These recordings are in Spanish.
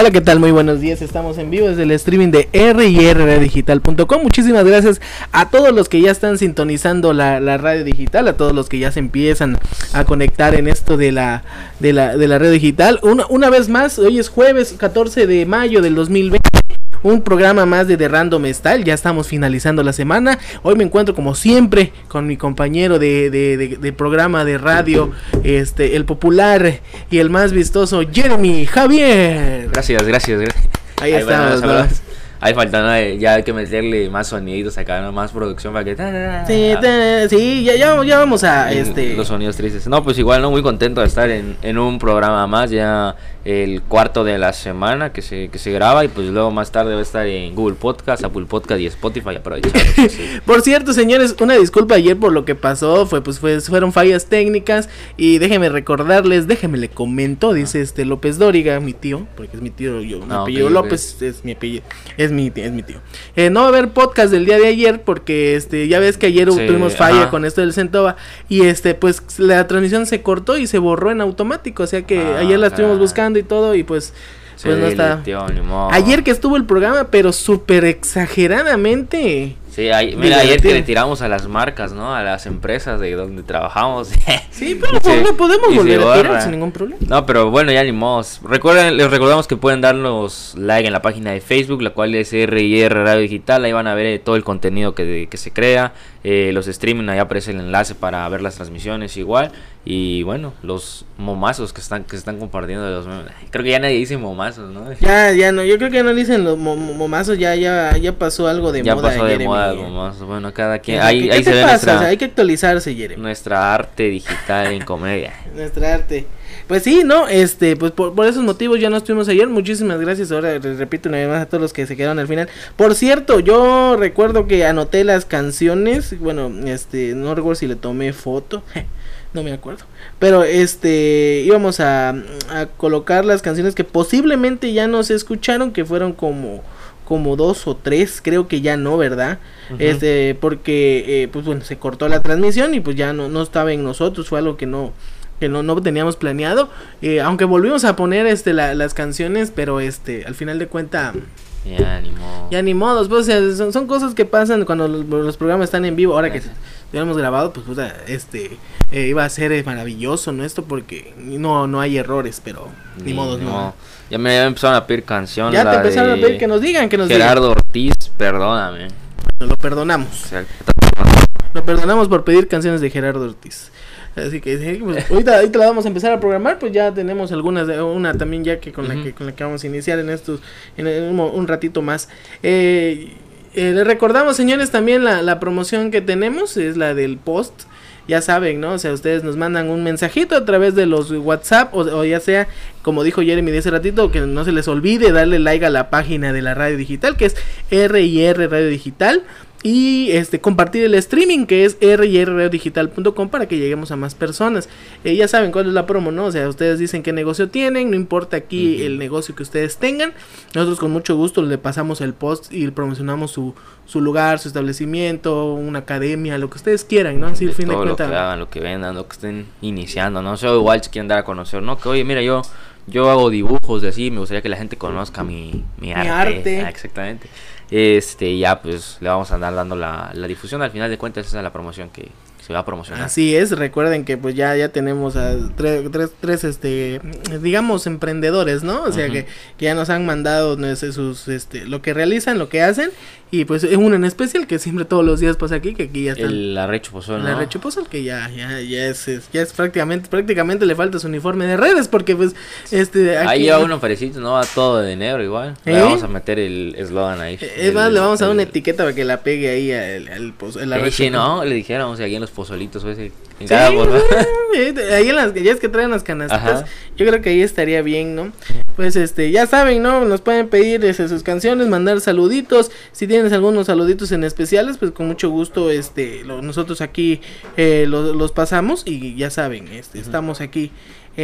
Hola, ¿qué tal? Muy buenos días. Estamos en vivo desde el streaming de rrdigital.com. Muchísimas gracias a todos los que ya están sintonizando la, radio digital, a todos los que ya se empiezan a conectar en esto de la, de la, de la radio digital. Una, una vez más, hoy es jueves 14 de mayo del 2020 un programa más de The Random Style. Ya estamos finalizando la semana. Hoy me encuentro como siempre con mi compañero de, de, programa de radio, este, el popular y el más vistoso Jeremy Javier. Gracias, gracias, gracias. Ahí, estamos. Ahí falta, ya hay que meterle más sonidos acá, más producción para que... Sí, sí ya, ya, ya, vamos a... este Los sonidos tristes. No, pues igual, no muy contento de estar en, en un programa más, ya el cuarto de la semana que se, que se graba y pues luego más tarde va a estar en Google Podcast, Apple Podcast y Spotify. por cierto, señores, una disculpa ayer por lo que pasó, fue pues fue, fueron fallas técnicas y déjenme recordarles, déjenme le comento, dice este López Dóriga, mi tío, porque es mi tío, yo, mi no, apellido López es mi apellido, es mi, es mi tío. Eh, no va a haber podcast del día de ayer porque este ya ves que ayer tuvimos falla con esto del Centova y este pues la transmisión se cortó y se borró en automático, o sea que ah, ayer la estuvimos buscando y todo y pues pues no está. Ayer que estuvo el programa, pero súper exageradamente Sí, mira, ayer que le tiramos a las marcas, ¿no? A las empresas de donde trabajamos. sí, pero no podemos volver a tirar sin ningún problema. No, pero bueno, ya ni Recuerden, les recordamos que pueden darnos like en la página de Facebook, la cual es RIR Radio Digital. Ahí van a ver todo el contenido que, que se crea. Eh, los streaming, ahí aparece el enlace para ver las transmisiones igual. Y bueno, los momazos que están que están compartiendo. Los, creo que ya nadie dice momazos, ¿no? Ya, ya no. Yo creo que ya no dicen los momazos. Ya, ya, ya pasó algo de ya moda. Pasó de moda bueno, cada quien. Ahí, se ve nuestra, hay que actualizarse, Jeremy. Nuestra arte digital en comedia. nuestra arte. Pues sí, no, este, pues por, esos motivos ya no estuvimos ayer. Muchísimas gracias. Ahora les repito una vez más a todos los que se quedaron al final. Por cierto, yo recuerdo que anoté las canciones. Bueno, este, no recuerdo si le tomé foto. no me acuerdo. Pero este, íbamos a, a colocar las canciones que posiblemente ya no se escucharon, que fueron como como dos o tres, creo que ya no, ¿verdad? Este, porque, eh, pues bueno, se cortó la transmisión y pues ya no, no estaba en nosotros, fue algo que no, que no, no teníamos planeado, eh, aunque volvimos a poner, este, las canciones, pero este, al final de cuenta... Ya ni modo. Ya ni modos, pues, son, cosas que pasan cuando los, programas están en vivo, ahora que hubiéramos grabado, pues, este, eh, iba a ser maravilloso, ¿no? Esto porque no, no hay errores, pero ni, modo no. Ya me empezaron a pedir canción. Ya te empezaron a pedir que nos digan, que nos Gerardo Ortiz, perdóname. Bueno, lo perdonamos. Lo perdonamos por pedir canciones de Gerardo Ortiz. Así que pues, ahorita, ahorita, la vamos a empezar a programar, pues ya tenemos algunas, una también ya que con la que con la que vamos a iniciar en estos, en, un, ratito más. Eh, eh, les recordamos, señores, también la, la promoción que tenemos es la del post ya saben, ¿no? O sea, ustedes nos mandan un mensajito a través de los WhatsApp o, ya sea, como dijo Jeremy de ese ratito, que no se les olvide darle like a la página de la radio digital, que es RIR Radio Digital y este compartir el streaming que es rrdigital.com para que lleguemos a más personas. Eh, ya saben cuál es la promo, ¿no? O sea, ustedes dicen qué negocio tienen, no importa aquí el negocio que ustedes tengan. Nosotros con mucho gusto le pasamos el post y promocionamos su, su lugar, su establecimiento, una academia, lo que ustedes quieran, ¿no? Así fin de Lo que hagan, lo que vendan, lo que estén iniciando, ¿no? O sea, igual si quieren dar a conocer, ¿no? Que oye, mira, yo yo hago dibujos de así, me gustaría que la gente conozca mi, mi, arte. Ah, exactamente. Este, ya pues le vamos a andar dando la, la difusión. Al final de cuentas, esa es la promoción que, se va a promocionar. Así es, recuerden que pues ya, ya tenemos a tres, tres, tres este, digamos, emprendedores, ¿no? O sea que, que, ya nos han mandado sus, este, lo que realizan, lo que hacen y pues uno en especial que siempre todos los días pasa aquí, que aquí ya está. El arrecho pozol, El arrecho pozol que ya, ya, ya es, ya es prácticamente, prácticamente le falta su uniforme de redes porque pues este aquí, Ahí ya uno parecito, ¿no? Va todo de negro igual. Le ¿Eh? vamos a meter el eslogan ahí. Es más, le vamos a dar una etiqueta para que la pegue ahí al, al, el arrecho. Sí, no, le dijeron, o sea, aquí en los pozolitos o ese sí, ahí en las ya es que traen las canastas, yo creo que ahí estaría bien, ¿no? Pues este, ya saben, ¿no? Nos pueden pedir este, sus canciones, mandar saluditos, si tienes algunos saluditos en especiales, pues con mucho gusto este nosotros aquí eh, los, pasamos y ya saben, este, estamos aquí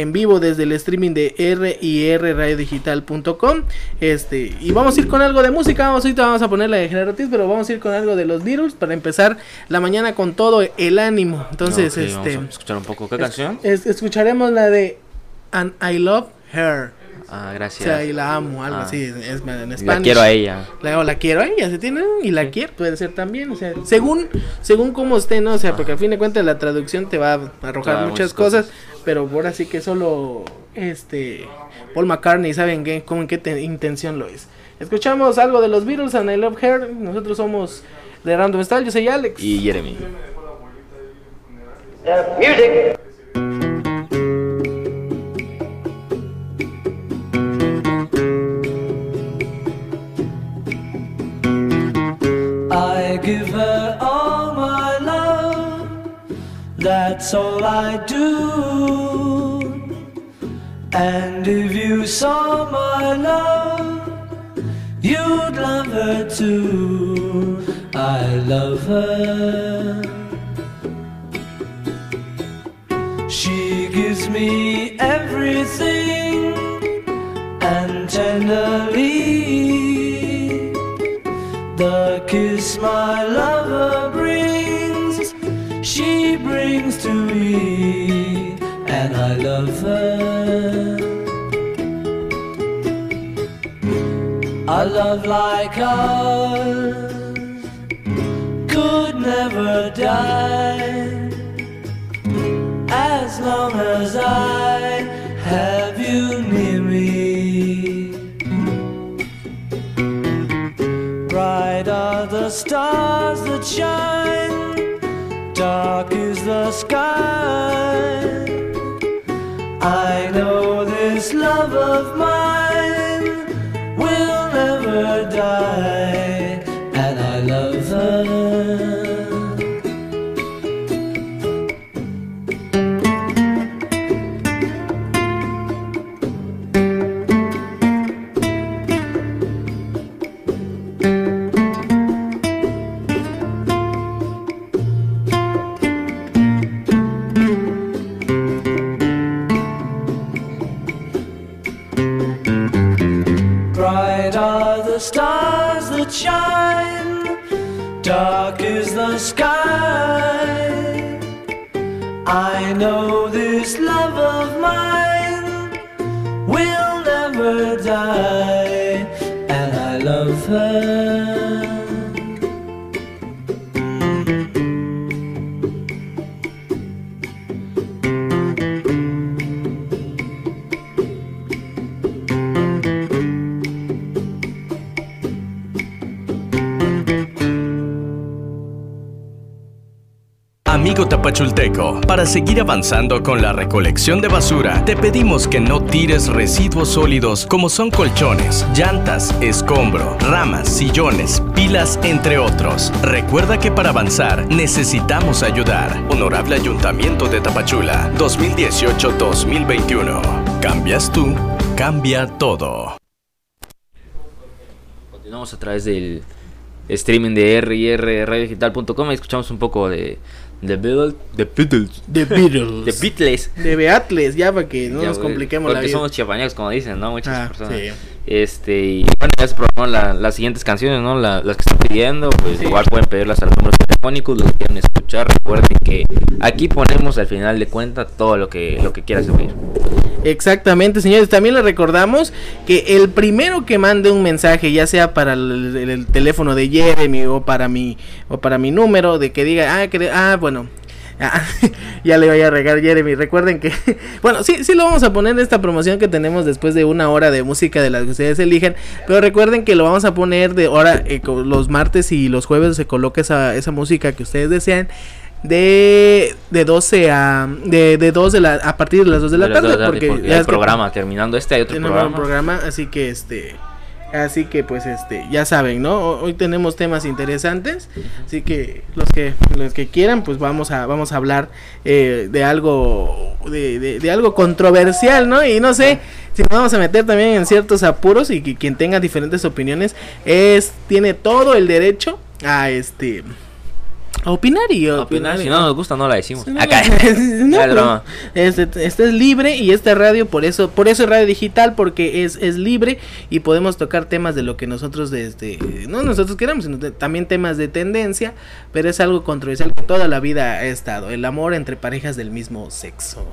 en vivo desde el streaming de rradiodigital.com. Este, y vamos a ir con algo de música. Vamos, ahorita vamos a poner la de General pero vamos a ir con algo de los Beatles para empezar la mañana con todo el ánimo. Entonces, este. escuchar un poco. ¿Qué canción? escucharemos la de And I Love Her. Ah, O gracias. sea, y la amo, algo Ah. así, es en español. la quiero a ella. La, o la quiero a ella, se tiene, y la quiero, puede ser también, o sea, según, según cómo esté, ¿no? O sea, porque al fin de cuentas la traducción te va a arrojar Claro, muchas cosas, cosas. pero ahora sí que solo, este, Paul McCartney, ¿saben qué, cómo, en qué te- intención lo es? Escuchamos algo de los Beatles, and I Love Her, nosotros somos de Random Style, yo soy Alex. Y Jeremy. I give her all my love, that's all I do. And if you saw my love, you'd love her too. I love her. She gives me my lover brings, she brings to me, and I love her. A love like ours could never die as long as I have you near stars that shine, dark is the sky. I know this love of seguir avanzando con la recolección de basura, te pedimos que no tires residuos sólidos como son colchones, llantas, escombro, ramas, sillones, pilas, entre otros. Recuerda que para avanzar necesitamos ayudar. Honorable Ayuntamiento de Tapachula, 2018-2021. Cambias tú, cambia todo. Continuamos a través del streaming de rrradiodigital.com y escuchamos un poco de The Beatles. The Beatles. The Beatles. The Beatles. De Beatles, ya para que no Ya, nos compliquemos la Porque vida. somos chiapanecos, como dicen, ¿no? Muchas Ah, personas. sí. Este, y bueno, ya se programaron la- las siguientes canciones, ¿no? La- las que están pidiendo, pues Sí. igual pueden pedirlas a los números telefónicos, los que quieran escuchar. Recuerden que aquí ponemos al final de cuenta todo lo que, lo que quieras oír. Exactamente, señores. También les recordamos que el primero que mande un mensaje, ya sea para el, el- el teléfono de Jeremy o para mi o para mi número, de que diga, ah, que, ah bueno. Ah, ya le voy a regar Jeremy. Recuerden que, bueno, sí, sí lo vamos a poner en esta promoción que tenemos después de una hora de música de las que ustedes elijan. Pero recuerden que lo vamos a poner de hora, eh, los martes y los jueves se coloca esa, esa música que ustedes desean. De, de 12 a de, de 2 de la a partir de las 2 de la De tarde porque porque ya que programa, terminando este hay otro programa. un programa, así que este así que pues este ya saben, ¿no? Ho- Hoy tenemos temas interesantes, así que los que los que quieran pues vamos a vamos a hablar eh, de algo de, de- de algo controversial, ¿no? Y no sé si nos vamos a meter también en ciertos apuros y que quien tenga diferentes opiniones es tiene todo el derecho a este a opinar y a Opinar, si no nos gusta no la decimos. no, Acá. no, broma. Este, este es libre y esta radio por eso por eso es radio digital porque es, es libre y podemos tocar temas de lo que nosotros desde no nosotros queramos sino de- también temas de tendencia pero es algo controversial que toda la vida ha estado el amor entre parejas del mismo sexo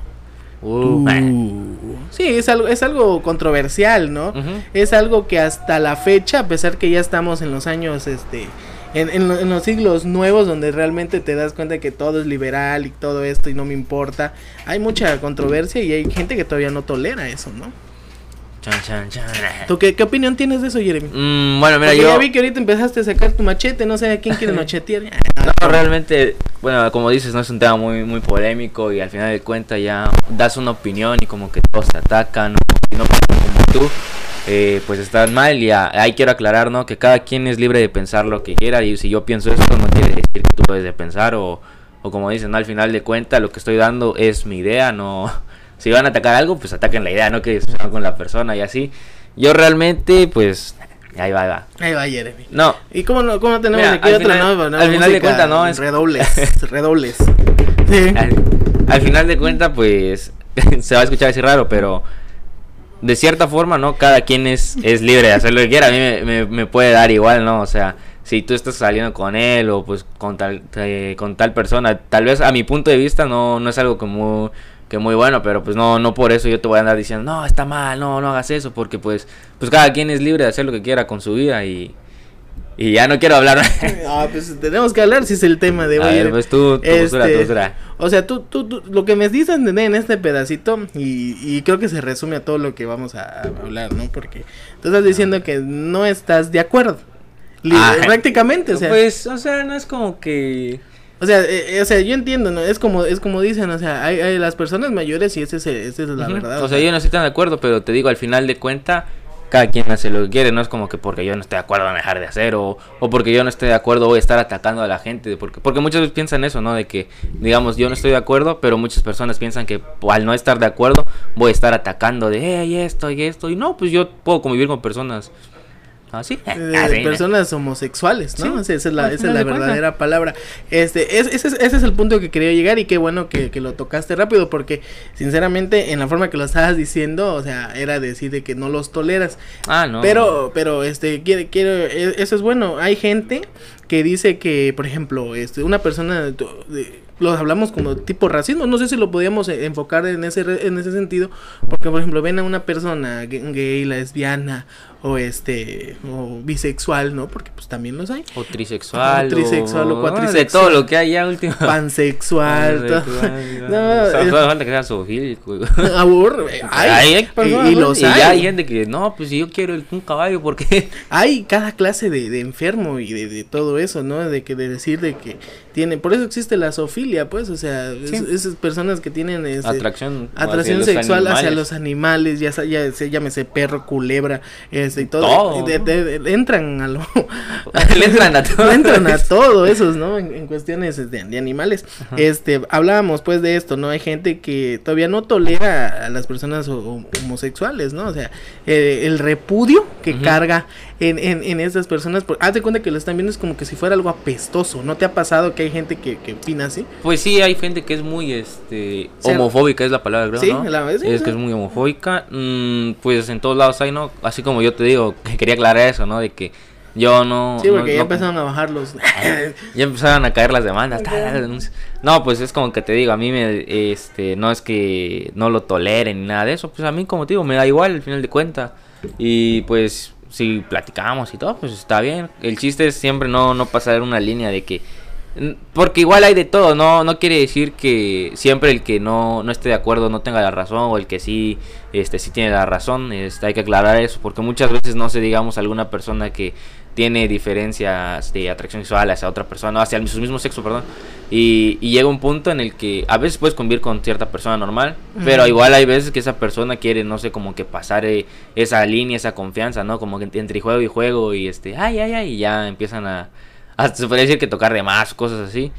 Uh, Uh, Sí, es algo, es algo controversial, ¿no? Es algo que hasta la fecha, a pesar que ya estamos en los años, este, en, en en los siglos nuevos, donde realmente te das cuenta que todo es liberal y todo esto y no me importa, hay mucha controversia y hay gente que todavía no tolera eso, ¿no? Chan, chan, chan. ¿Tú qué, qué opinión tienes de eso, Jeremy? Mm, bueno, mira, Porque yo... ya vi que ahorita empezaste a sacar tu machete, no sé a quién quieres machetear. No, realmente, bueno, como dices, no es un tema muy muy polémico y al final de cuentas ya das una opinión y como que todos te atacan, y no como tú, eh, pues están mal y a- ahí quiero aclarar, ¿no? Que cada quien es libre de pensar lo que quiera y si yo pienso esto no quiere decir que tú debes de pensar o, o como dicen, ¿no? Al final de cuentas lo que estoy dando es mi idea, no... Si van a atacar algo, pues ataquen la idea, no que se hagan con la persona y así. Yo realmente, pues, ahí va, ahí va. Ahí va Jeremy. No, ¿Y cómo no, cómo tenemos Mira, aquí otra final- nueva? al final de cuentas, no, es- Redobles, redobles. Sí. al, al final de cuentas, pues se va a escuchar así raro, pero de cierta forma, ¿no? Cada quien es, es libre de hacer lo que quiera. A mí me, me- puede dar igual, ¿no? O sea, si tú estás saliendo con él o pues con tal, eh, con tal persona, tal vez a mi punto de vista no, no es algo como que muy bueno, pero pues no, no por eso yo te voy a andar diciendo, no, está mal, no, no hagas eso, porque pues, pues cada quien es libre de hacer lo que quiera con su vida y, y ya no quiero hablar. Ah, pues tenemos que hablar si es el tema de a hoy. ver, pues tú, tu postura, tu Este, postura. O sea, tú, tú, tú- lo que me dices entender en este pedacito, y, y creo que se resume a todo lo que vamos a, a hablar, ¿no? Porque tú estás diciendo que no estás de acuerdo. Ah, prácticamente, o sea, Pues, o sea, no es como que... o sea, eh, eh, o sea, yo entiendo, ¿no? Es como, es como dicen, o sea, hay, hay las personas mayores y ese es, esa es la verdad. O sea, yo no estoy tan de acuerdo, pero te digo, al final de cuenta, cada quien hace lo que quiere. No es como que porque yo no esté de acuerdo a dejar de hacer o, o porque yo no esté de acuerdo voy a estar atacando a la gente. Porque, porque muchas veces piensan eso, ¿no? De que, digamos, yo no estoy de acuerdo, pero muchas personas piensan que al no estar de acuerdo voy a estar atacando de, hey, esto y esto. Y no, pues yo puedo convivir con personas así. Eh, ¿no? personas homosexuales, ¿no? Sí, esa es la, esa es verdadera palabra. Este, es- ese, es, ese es el punto que quería llegar y qué bueno que, que lo tocaste rápido porque sinceramente en la forma que lo estabas diciendo, o sea, era decir de que no los toleras. Ah, no. Pero, pero, este, quiero, quiero, e- eso es bueno. Hay gente que dice que, por ejemplo, este, una persona, de- de- los hablamos como tipo racismo, no sé si lo podíamos enfocar en ese, re- en ese sentido, porque, por ejemplo, ven a una persona gay, gay, lesbiana, o este, o bisexual, ¿no? Porque, pues, también los hay. O trisexual. O trisexual o ah, cuatrisexual. De todo lo que hay ya último. Pansexual, todo. No, solo falta que sea zoofílico. aburre, eh, hay, Hay, y- personas, y, ¿no? los y hay. ya hay gente que, no, pues si yo quiero el- un caballo, ¿por qué? hay cada clase de, de enfermo y de, de todo eso, ¿no? De que de decir de que tienen, por eso existe la zoofilia, pues, o sea, es- Sí. esas personas que tienen este, Atracción. atracción hacia los sexual hacia animales. los animales, ya, ya se llámese perro, culebra, y todo, Todo, y de- ¿no? de- de- entran a lo Le entran a todo. Entran a todo esos, ¿no? En, en cuestiones de, animales. Este, hablábamos pues de esto, ¿no? Hay gente que todavía no tolera a las personas ho- ho- homosexuales, ¿no? O sea, eh, el repudio que carga en, en, en esas personas, por, haz de cuenta que lo están viendo es como que si fuera algo apestoso, ¿no te ha pasado que hay gente que, que opina así? Pues sí, hay gente que es muy este homofóbica, es la palabra, creo, Sí, ¿no? la- sí, es sí. que es muy homofóbica. Mm, pues en todos lados hay, ¿no? Así como yo te digo, que quería aclarar eso, ¿no? De que yo no. Sí, porque no- ya no- empezaron a bajar los... Ya empezaron a caer las demandas. No, pues es como que te digo, a mí me, este, no es que no lo toleren ni nada de eso. Pues a mí, como te digo, me da igual al final de cuentas. Y pues si platicamos y todo, pues está bien. El chiste es siempre no, no pasar una línea de que... Porque igual hay de todo, no, no quiere decir que siempre el que no, no esté de acuerdo no tenga la razón o el que sí, este, sí tiene la razón, este, hay que aclarar eso, porque muchas veces no sé, digamos, alguna persona que tiene diferencias de atracción sexual hacia otra persona, hacia el- su mismo sexo, perdón, y, y llega un punto en el que a veces puedes convivir con cierta persona normal, pero Ujú. igual hay veces que esa persona quiere, no sé, como que pasar eh, esa línea, esa confianza, ¿no? Como que entre juego y juego y este, ay, ay, ay, y ya empiezan a, hasta se podría decir que tocar de más, cosas así.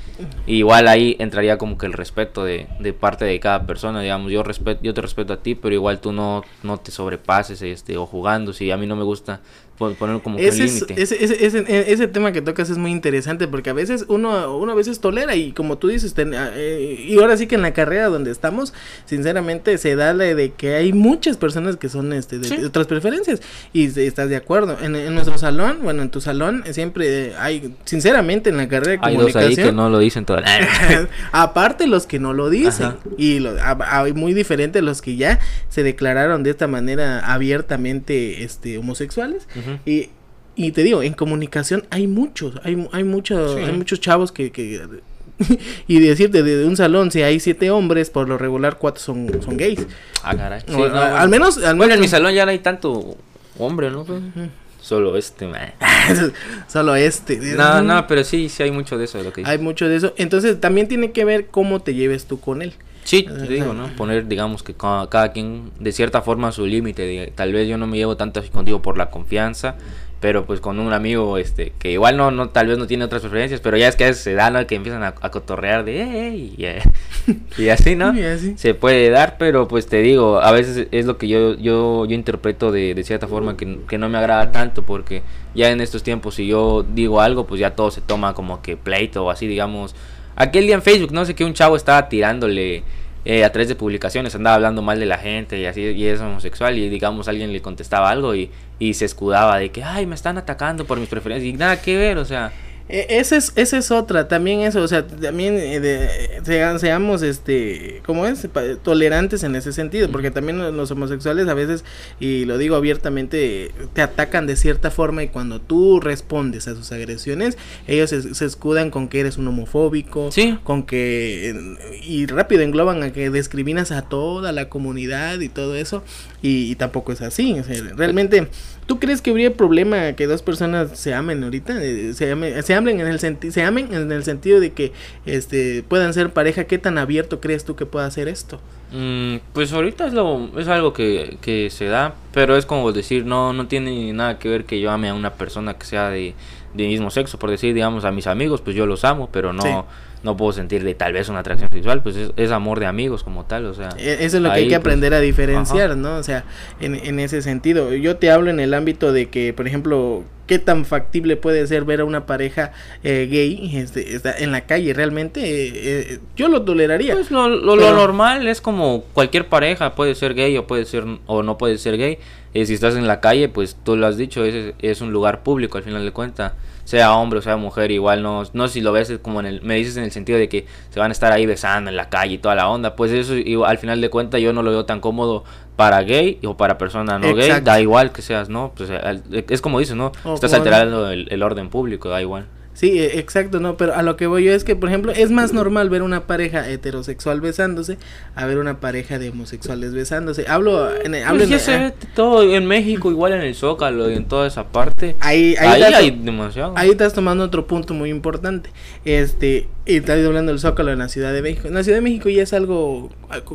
Y igual ahí entraría como que el respeto de, de parte de cada persona, digamos, yo respeto, yo te respeto a ti, pero igual tú no, no te sobrepases, este, o jugando, si a mí no me gusta poner como que un Ese, es- límite. ese, ese, ese, ese tema que tocas es muy interesante porque a veces uno, uno a veces tolera y como tú dices, ten- eh, y ahora sí que en la carrera donde estamos, sinceramente se da la de que hay muchas personas que son este, de, Sí. de otras preferencias y se- estás de acuerdo. En, en nuestro salón, bueno, en tu salón siempre hay sinceramente en la carrera de Hay dos comunicación ahí que no lo dicen todavía. aparte los que no lo dicen Ajá. y lo, a- hay muy diferentes los que ya se declararon de esta manera abiertamente este homosexuales Y, y te digo en comunicación hay muchos hay hay muchos Sí. hay muchos chavos que, que y decirte de, de un salón si hay siete hombres por lo regular cuatro son son gays Ah, caray. Sí, O- no, a- bueno. al menos al Bueno, en mi salón ya no hay tanto hombre, ¿no? Solo este, man. solo este No, no, pero sí, sí hay mucho de eso de lo que hay mucho de eso entonces también tiene que ver cómo te lleves tú con él Sí, te digo, ¿no? Poner, digamos, que cada, cada quien, de cierta forma, su límite. Tal vez yo no me llevo tanto así contigo por la confianza, pero pues con un amigo, este, que igual no, no, tal vez no tiene otras preferencias, pero ya es que a veces se da, ¿no? Que empiezan a, a cotorrear de, "Ey", y, eh, y así, ¿no? Y así. Se puede dar, pero pues te digo, a veces es lo que yo, yo, yo interpreto de, de cierta forma que, que no me agrada tanto, porque ya en estos tiempos, si yo digo algo, pues ya todo se toma como que pleito o así, digamos. Aquel día en Facebook, no sé que un chavo estaba tirándole eh, a través de publicaciones, andaba hablando mal de la gente y así, y es homosexual, y digamos alguien le contestaba algo y, y se escudaba de que, ay, me están atacando por mis preferencias, y nada que ver, o sea, Esa es, esa es otra, también eso, o sea, también eh, de- sea- seamos, este, ¿cómo es? Tolerantes en ese sentido, porque también los- los homosexuales a veces, y lo digo abiertamente, te atacan de cierta forma y cuando tú respondes a sus agresiones, ellos se, se escudan con que eres un homofóbico, Sí. con que, y rápido engloban a que discriminas a toda la comunidad y todo eso, y, y tampoco es así, o sea, realmente... ¿Tú crees que habría problema que dos personas se amen ahorita? Eh, Se, amen, se amen en el senti- se amen en el sentido de que este puedan ser pareja. ¿Qué tan abierto crees tú que pueda ser esto? Mm, pues ahorita es lo es algo que, que se da, pero es como decir, no no tiene nada que ver que yo ame a una persona que sea de, de mismo sexo, por decir, digamos, a mis amigos, pues yo los amo, pero no Sí. No puedo sentirle tal vez una atracción sexual, pues es, es amor de amigos como tal, o sea. E- Eso es lo que hay que pues, aprender a diferenciar, ajá. ¿no? O sea, en, en ese sentido. Yo te hablo en el ámbito de que, por ejemplo, qué tan factible puede ser ver a una pareja eh, gay este, está en la calle. Realmente, eh, eh, yo lo toleraría. Pues lo, lo, normal es como cualquier pareja, puede ser gay o puede ser o no puede ser gay. Eh, si estás en la calle, pues tú lo has dicho, es, es un lugar público al final de cuentas. Sea hombre o sea mujer, igual no, no si lo ves como en el, me dices en el sentido de que se van a estar ahí besando en la calle y toda la onda, pues eso igual, al final de cuentas yo no lo veo tan cómodo para gay o para persona no gay, da igual que seas, ¿no? Pues es como dices, ¿no? Estás alterando el, el orden público, da igual. Sí, e- exacto, no, pero a lo que voy yo es que, por ejemplo, es más normal ver una pareja heterosexual besándose a ver una pareja de homosexuales besándose. Hablo en, hablo Pues en- ya se ve todo en México, igual en el Zócalo y en toda esa parte. Ahí, ahí, Ahí, estás, hay demasiado. ahí estás tomando otro punto muy importante. Este, y estás hablando del Zócalo en la Ciudad de México. En la Ciudad de México ya es algo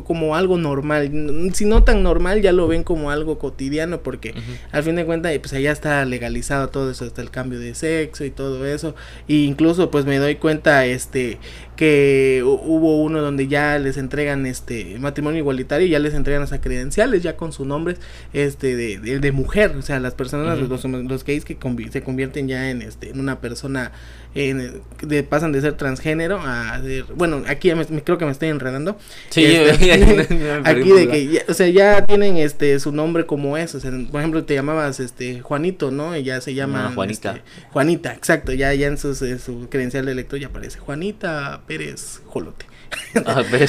como algo normal. Si no tan normal, ya lo ven como algo cotidiano porque al fin de cuentas, pues allá está legalizado todo eso, hasta el cambio de sexo y todo eso. Y incluso pues me doy cuenta este que hu- hubo uno donde ya les entregan este matrimonio igualitario, ya les entregan hasta credenciales ya con su nombre este de, de, de mujer, o sea, las personas los, los gays que se convierten ya en este en una persona en, de, pasan de ser transgénero a ser, bueno, aquí ya me- me- creo que me estoy enredando. Sí, Este, ya- ya- ya me perdí aquí de que ya- o sea, ya tienen este su nombre como es, o sea, por ejemplo, te llamabas este Juanito, ¿no? Y ya se llama Juanita. este, Juanita, exacto, ya ya en sus, en su credencial de elector ya aparece Juanita Jolote. Ah, pero-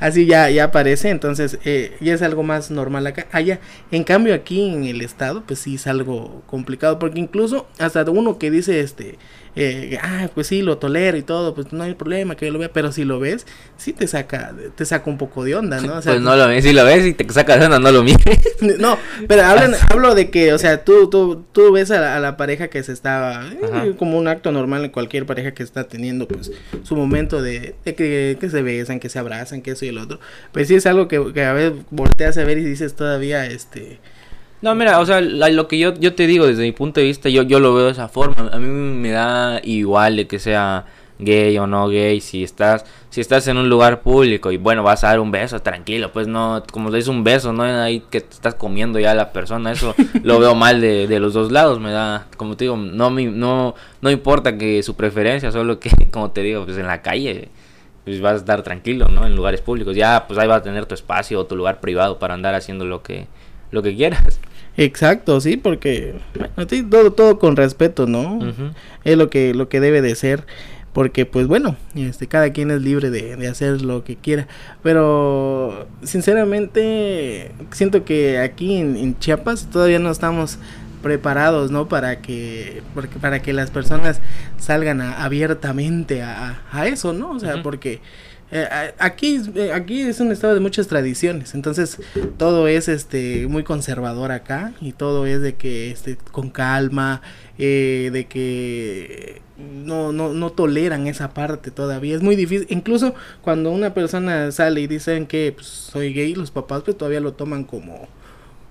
Así ya, ya aparece, entonces eh, ya es algo más normal acá. Allá, en cambio aquí en el estado, pues sí es algo complicado, porque incluso hasta uno que dice, este, eh, ah, pues sí, lo tolero y todo, pues no hay problema que yo lo vea, pero si lo ves, sí te saca, te saca un poco de onda, ¿no? O sea, pues no lo ves, si lo ves y te sacas de onda, no lo mires. no, pero hablan, hablo de que, o sea, tú, tú, tú ves a la, a la pareja que se está, eh, como un acto normal en cualquier pareja que está teniendo, pues, su momento de, de que, que se besan, que se abrazan, que eso y el otro. Pues sí es algo que, que a veces volteas a ver y dices todavía, este, No, mira, o sea, la- lo que yo, yo te digo desde mi punto de vista, yo, yo lo veo de esa forma. A mí me da igual de que sea gay o no gay, si estás si estás en un lugar público y bueno, vas a dar un beso, tranquilo, pues no, como es un beso, no ahí que te estás comiendo ya a la persona, eso lo veo mal de, de los dos lados, me da, como te digo, no me, no, no importa que su preferencia, solo que, como te digo, pues en la calle, pues vas a estar tranquilo, ¿no? En lugares públicos, ya pues ahí vas a tener tu espacio o tu lugar privado para andar haciendo lo que, lo que quieras. Exacto, sí, porque bueno, todo, todo con respeto, ¿no? Es lo que, lo que debe de ser. Porque, pues bueno, este, cada quien es libre de, de hacer lo que quiera. Pero, sinceramente, siento que aquí en, en Chiapas todavía no estamos preparados, ¿no? Para que, porque, para que las personas salgan a- abiertamente a, a eso, ¿no? O sea, porque eh, aquí, eh, aquí es un estado de muchas tradiciones, entonces todo es este muy conservador acá y todo es de que este con calma, eh, de que no, no, no toleran esa parte todavía, es muy difícil, incluso cuando una persona sale y dicen que pues, soy gay, los papás pues todavía lo toman como,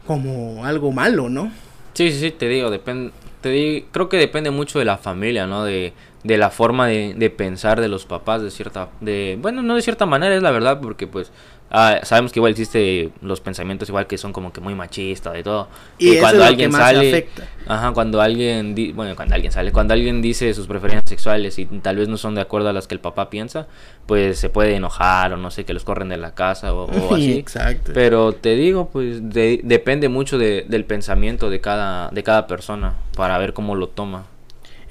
como algo malo, ¿no? Sí, sí, sí, te digo, depende, te di- creo que depende mucho de la familia, ¿no? De, de la forma de, de pensar de los papás, de cierta, de, bueno, no de cierta manera, es la verdad, porque pues ah, sabemos que igual existe los pensamientos igual que son como que muy machistas de todo. Y que más afecta. ajá, cuando alguien, di- bueno, cuando alguien sale, cuando alguien dice sus preferencias sexuales y tal vez no son de acuerdo a las que el papá piensa, pues se puede enojar o no sé, que los corren de la casa o, o así. Exacto. Pero te digo, pues de- depende mucho de- del pensamiento de cada, de cada persona para ver cómo lo toma.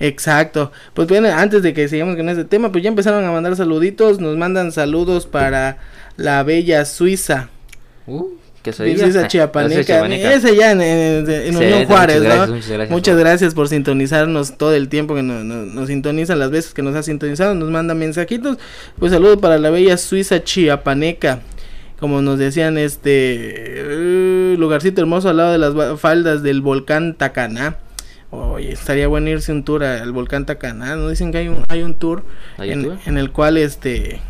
Exacto. Pues bien, antes de que sigamos con este tema, pues ya empezaron a mandar saluditos. Nos mandan saludos para la bella Suiza. Uh, ¿qué se Suiza chiapaneca. Ese ya en, en- en Sí, Unión muchas Juárez, ¿no? muchas gracias Muchas por- gracias por sintonizarnos todo el tiempo que nos, nos, nos sintonizan, las veces que nos ha sintonizado, nos manda mensajitos. Pues saludo para la bella Suiza chiapaneca. Como nos decían, este eh, lugarcito hermoso al lado de las faldas del volcán Tacaná. Oye, estaría bueno irse un tour al volcán Tacaná. No dicen que hay un, hay un tour ¿Hay en, tour? en el cual este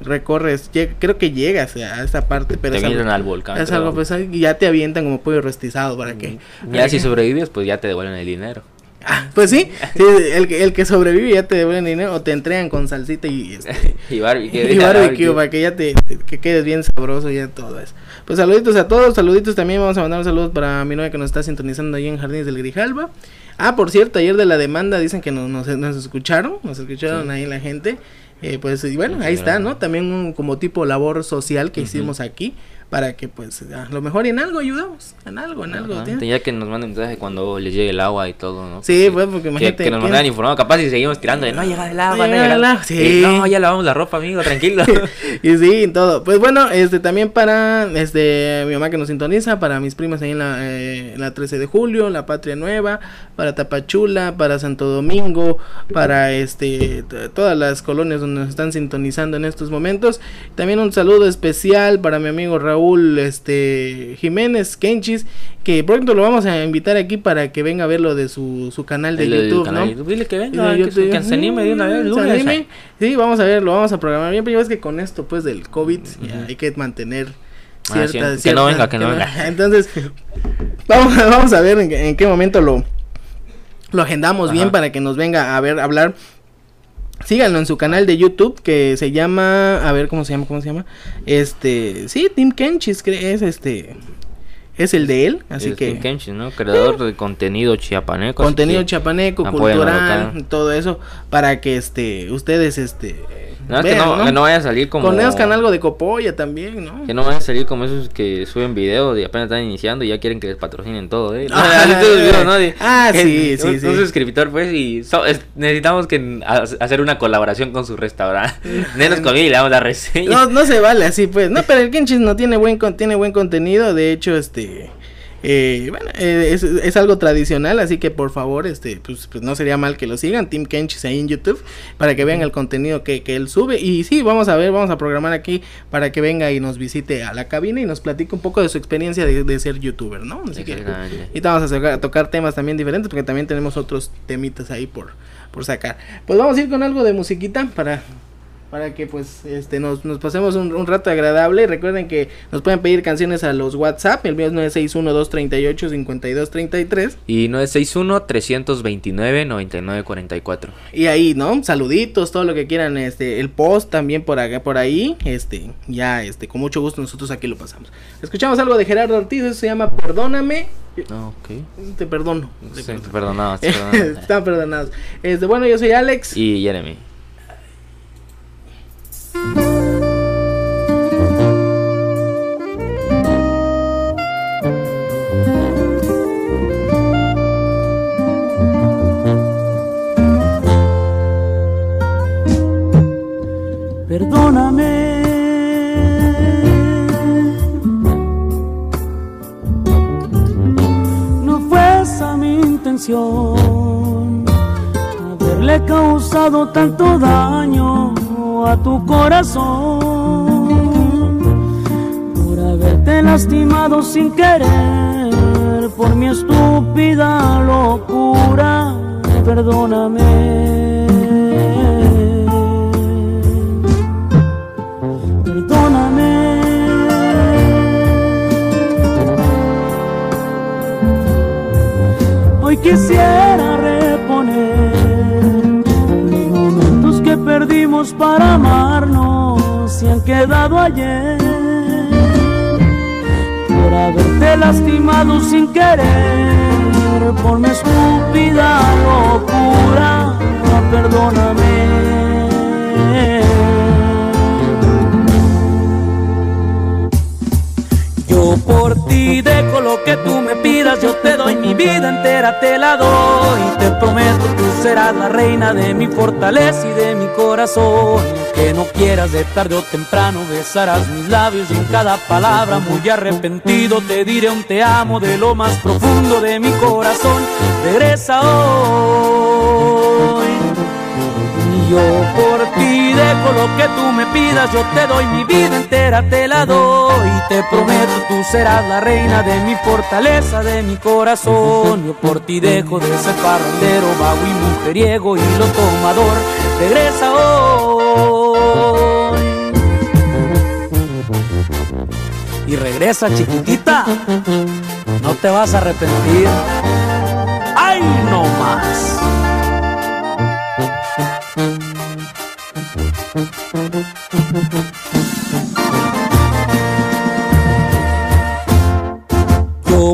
recorres, lleg- creo que llegas a esa parte, pero Te es algo- al volcán. es algo y ya te avientan como pollo rostizado para que. Ya para si que- sobrevives, pues ya te devuelven el dinero. Ah, pues sí, sí, el, que, el que sobrevive ya te devuelven dinero o te entregan con salsita y, este, y barbecue. y barbecue para que ya te que quedes bien sabroso y ya todo eso. Pues saluditos a todos, saluditos también vamos a mandar saludos para mi novia que nos está sintonizando ahí en Jardines del Grijalba. Ah, por cierto, ayer de la demanda dicen que nos, nos, nos escucharon, nos escucharon Sí. ahí la gente. Eh, pues y bueno, ahí está. ¿no? También un, como tipo labor social que hicimos aquí para que pues a lo mejor en algo ayudamos, en algo, en algo. Ya que nos manden mensaje cuando les llegue el agua y todo, ¿no? Sí, Que- pues porque que, imagínate. que nos ¿quién- mandan informado, capaz si seguimos tirando de no llega el agua, No llega el agua", sí. Y, No, ya lavamos la ropa, amigo, tranquilo. y sí, todo. Pues bueno, este también para este mi mamá que nos sintoniza, para mis primas ahí en la, eh, la 13 de julio, la Patria Nueva, para Tapachula, para Santo Domingo, para este todas las colonias donde nos están sintonizando en estos momentos. También un saludo especial para mi amigo Raúl este Jiménez Kenchis, que pronto lo vamos a invitar aquí para que venga a ver lo de su, su canal de El- el YouTube, canal ¿no? YouTube, Dile que venga, de que, YouTube, que se anime de una vez. se lunes. anime. Sí, vamos a ver, lo vamos a programar bien, pero ya ves que con esto pues del COVID hay que mantener Ah, cierta, sí, que no venga, que no venga. Entonces, vamos, a- vamos a ver en, qué- en qué momento lo, lo agendamos bien para que nos venga a ver, a hablar. Síganlo en su canal de YouTube que se llama, a ver cómo se llama, cómo se llama. Este, sí, Tim Kenchis es este es el de él, así Es que Tim Kenshin, ¿no? Creador de contenido chiapaneco. contenido apóyenlo cultural, local. todo eso para que este ustedes este No, es que no, que no vaya a salir como. Conozcan algo de Copolla también, ¿no? Que no van a salir como esos que suben videos y apenas están iniciando y ya quieren que les patrocinen todo, ¿eh? Ah, ¿Has visto esos videos, no? De- ah, sí, sí, un, sí. Un suscriptor, pues, y so- es- necesitamos que ha- hacer una colaboración con su restaurante. Nenos comida y le damos la reseña. No, no se vale así, pues. No, pero el Kenchis no tiene buen, con- tiene buen contenido. De hecho, este. Eh, bueno, eh, es, es algo tradicional, así que por favor, este, pues, pues no sería mal que lo sigan, Tim Kenchis ahí en YouTube, para que vean el contenido que, que él sube. Y sí, vamos a ver, vamos a programar aquí para que venga y nos visite a la cabina y nos platique un poco de su experiencia de, de ser youtuber, ¿no? Así que y vamos a, sacar- a tocar temas también diferentes porque también tenemos otros temitas ahí por, por sacar. Pues vamos a ir con algo de musiquita para para que pues este nos, nos pasemos un, un rato agradable. Recuerden que nos pueden pedir canciones a los WhatsApp, el mío es 961-238-5233. Y 961-329-9944. Y ahí, ¿no? Saluditos, todo lo que quieran, este, el post también por acá, por ahí, este, ya, este, con mucho gusto nosotros aquí lo pasamos. Escuchamos algo de Gerardo Ortiz, eso se llama Perdóname, No, ok. te perdono. te Sí, perdono. Están perdonados. Este, bueno, yo soy Alex. Y Jeremy. Perdóname, no fue esa mi intención haberle causado tanto daño a tu corazón por haberte lastimado sin querer por mi estúpida locura. Perdóname. Hoy quisiera perdimos para amarnos y han quedado ayer por haberte lastimado sin querer por mi estúpida locura. Perdóname. Dejo lo que tú me pidas, yo te doy mi vida entera, te la doy. Y te prometo, tú serás la reina de mi fortaleza y de mi corazón. Que no quieras de tarde o temprano, besarás mis labios y en cada palabra muy arrepentido te diré un te amo de lo más profundo de mi corazón. Regresa hoy. Yo por ti dejo lo que tú me pidas, yo te doy mi vida entera, te la doy. Y te prometo, tú serás la reina de mi fortaleza, de mi corazón. Yo por ti dejo de ser parrandero, vago y mujeriego y lo tomador. Regresa hoy. Y regresa chiquitita, no te vas a arrepentir. ¡Ay, no más! Yo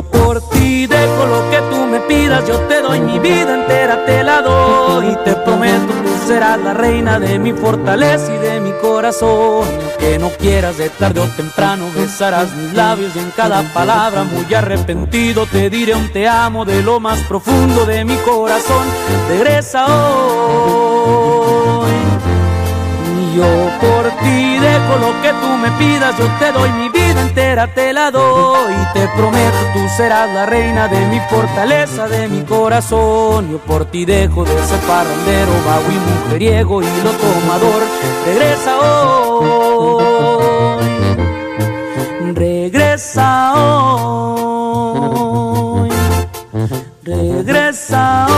por ti dejo lo que tú me pidas, yo te doy mi vida entera, te la doy. Y te prometo, tú serás la reina de mi fortaleza y de mi corazón. Que no quieras de tarde o temprano, besarás mis labios y en cada palabra muy arrepentido te diré un te amo de lo más profundo de mi corazón. Regresa hoy. Yo por ti dejo lo que tú me pidas, yo te doy mi vida entera, te la doy. Y te prometo, tú serás la reina de mi fortaleza, de mi corazón. Yo por ti dejo de ser parrandero, vago y mujeriego y lo tomador. Regresa hoy, regresa hoy, regresa hoy.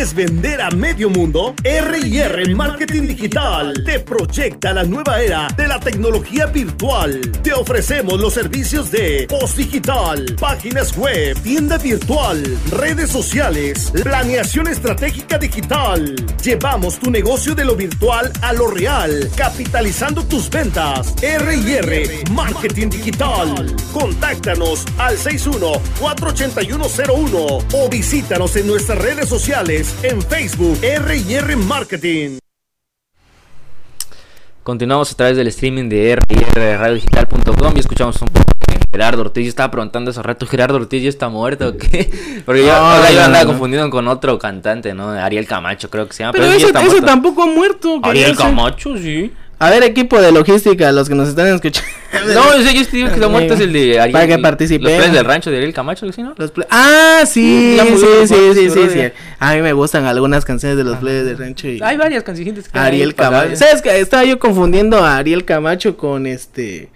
¿Quieres vender a medio mundo? R&R Marketing Digital te proyecta la nueva era de la tecnología virtual. Te ofrecemos los servicios de post digital, páginas web, tienda virtual, redes sociales, planeación estratégica digital. Llevamos tu negocio de lo virtual a lo real, capitalizando tus ventas. R&R Marketing Digital. Contáctanos al 61-48101 o visítanos en nuestras redes sociales en Facebook R&R Marketing. Continuamos a través del streaming de rradiodigital.com y escuchamos un poco de Gerardo Ortiz. Yo estaba preguntando hace rato, ¿Gerardo Ortiz ya está muerto o qué? Porque yo, No, ahora yo andaba no. confundido con otro cantante, ¿no? Ariel Camacho creo que se llama. Pero ya ese, ese tampoco ha muerto. Ariel. Camacho, sí. A ver, equipo de logística, los que nos están escuchando. No, ese yo estoy que está muerto es el de Ariel. Para que participe. Los planes del rancho de Ariel Camacho, ¿sí, no? Los ah, sí, Ya sí, sí, sí, sí, sí. A mí me gustan algunas canciones de los plebes de rancho y Hay varias canciones que Ariel Camacho. ¿Sabes que Estaba yo confundiendo a Ariel Camacho con este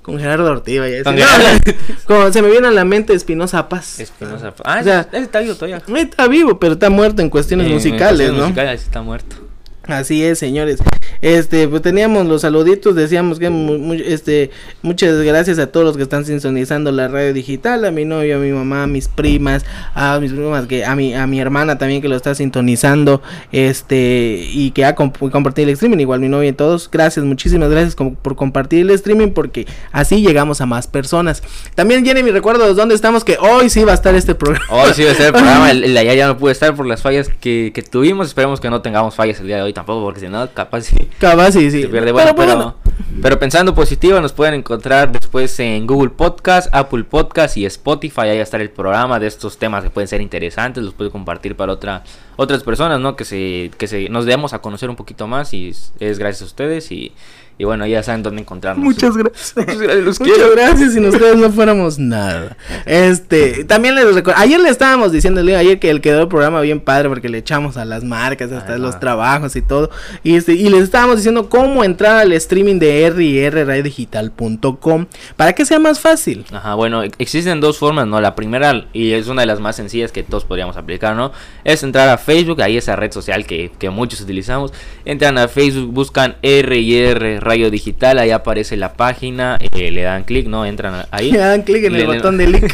con Gerardo No, Gerardo. como se me viene a la mente Espinosa Paz. Espinosa. Ah, O sea, ese está vivo todavía. Está vivo, pero está muerto en cuestiones En- en musicales, cuestiones ¿no? musicales está muerto. Así es, señores. Este, pues teníamos los saluditos, decíamos que mu- mu- este, muchas gracias a todos los que están sintonizando la radio digital, a mi novio, a mi mamá, a mis primas, a mis primas que a mi a mi hermana también que lo está sintonizando, este, y que ha comp- compartido el streaming, igual mi novia y todos. Gracias, muchísimas gracias com- por compartir el streaming porque así llegamos a más personas. También Jenny, recuerdo dónde estamos que hoy sí va a estar este programa. Hoy sí va a ser el programa. El, ayer ya no pude estar por las fallas que, que tuvimos. Esperemos que no tengamos fallas el día de hoy tampoco, porque si no, capaz sí. Capaz sí, sí. Se pierde. Bueno, Pero pero, bueno, Pero pensando positivo, nos pueden encontrar después en Google Podcast, Apple Podcast y Spotify. Ahí va a estar el programa de estos temas que pueden ser interesantes. Los puede compartir para otra, otras personas, ¿no? Que se, que se nos demos a conocer un poquito más. Y es, gracias a ustedes. Y, y bueno, ya saben dónde encontrarnos. Muchas gracias. Muchas gracias, los Muchas quiero. gracias. Sin ustedes no fuéramos nada. Este, también les recuerdo. Ayer le estábamos diciendo, ayer que él quedó el programa bien padre porque le echamos a las marcas, hasta los trabajos y todo. Y este, y les estábamos diciendo cómo entrar al streaming de R radiodigital.com para que sea más fácil. Ajá, bueno, e- existen dos formas, ¿no? La primera, y es una de las más sencillas que todos podríamos aplicar, ¿no? Es entrar a Facebook, ahí esa red social que, que muchos utilizamos. Entran a Facebook, buscan R y R Radio Digital, ahí aparece la página, eh, le dan clic, ¿no? Entran ahí. Le dan clic en el Le- botón de link.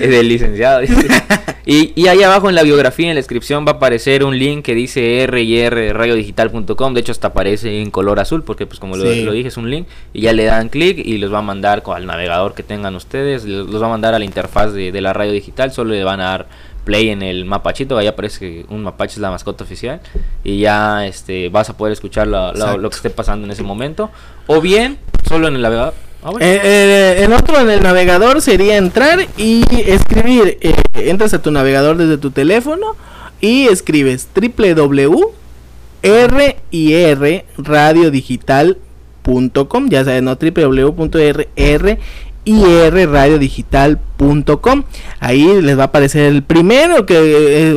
Es del licenciado. y, y ahí abajo en la biografía, en la descripción, va a aparecer un link que dice R y R radiodigital.com. De hecho, hasta aparece en color azul, porque, pues, como lo, Sí. lo dije, es un link. Y ya le dan clic y los va a mandar al navegador que tengan ustedes. Los, los va a mandar a la interfaz de, de la radio digital. Solo le van a dar play en el mapachito. Ahí aparece que un mapache es la mascota oficial. Y ya este vas a poder escuchar la- la- Exacto. lo que esté pasando en ese momento. O bien, solo en el navegador. Ah, bueno. Eh, eh, el otro en el navegador sería entrar y escribir. eh, entras a tu navegador desde tu teléfono y escribes www.rradiodigital.com. Ya sabes, no www.rr ahí les va a aparecer el primero que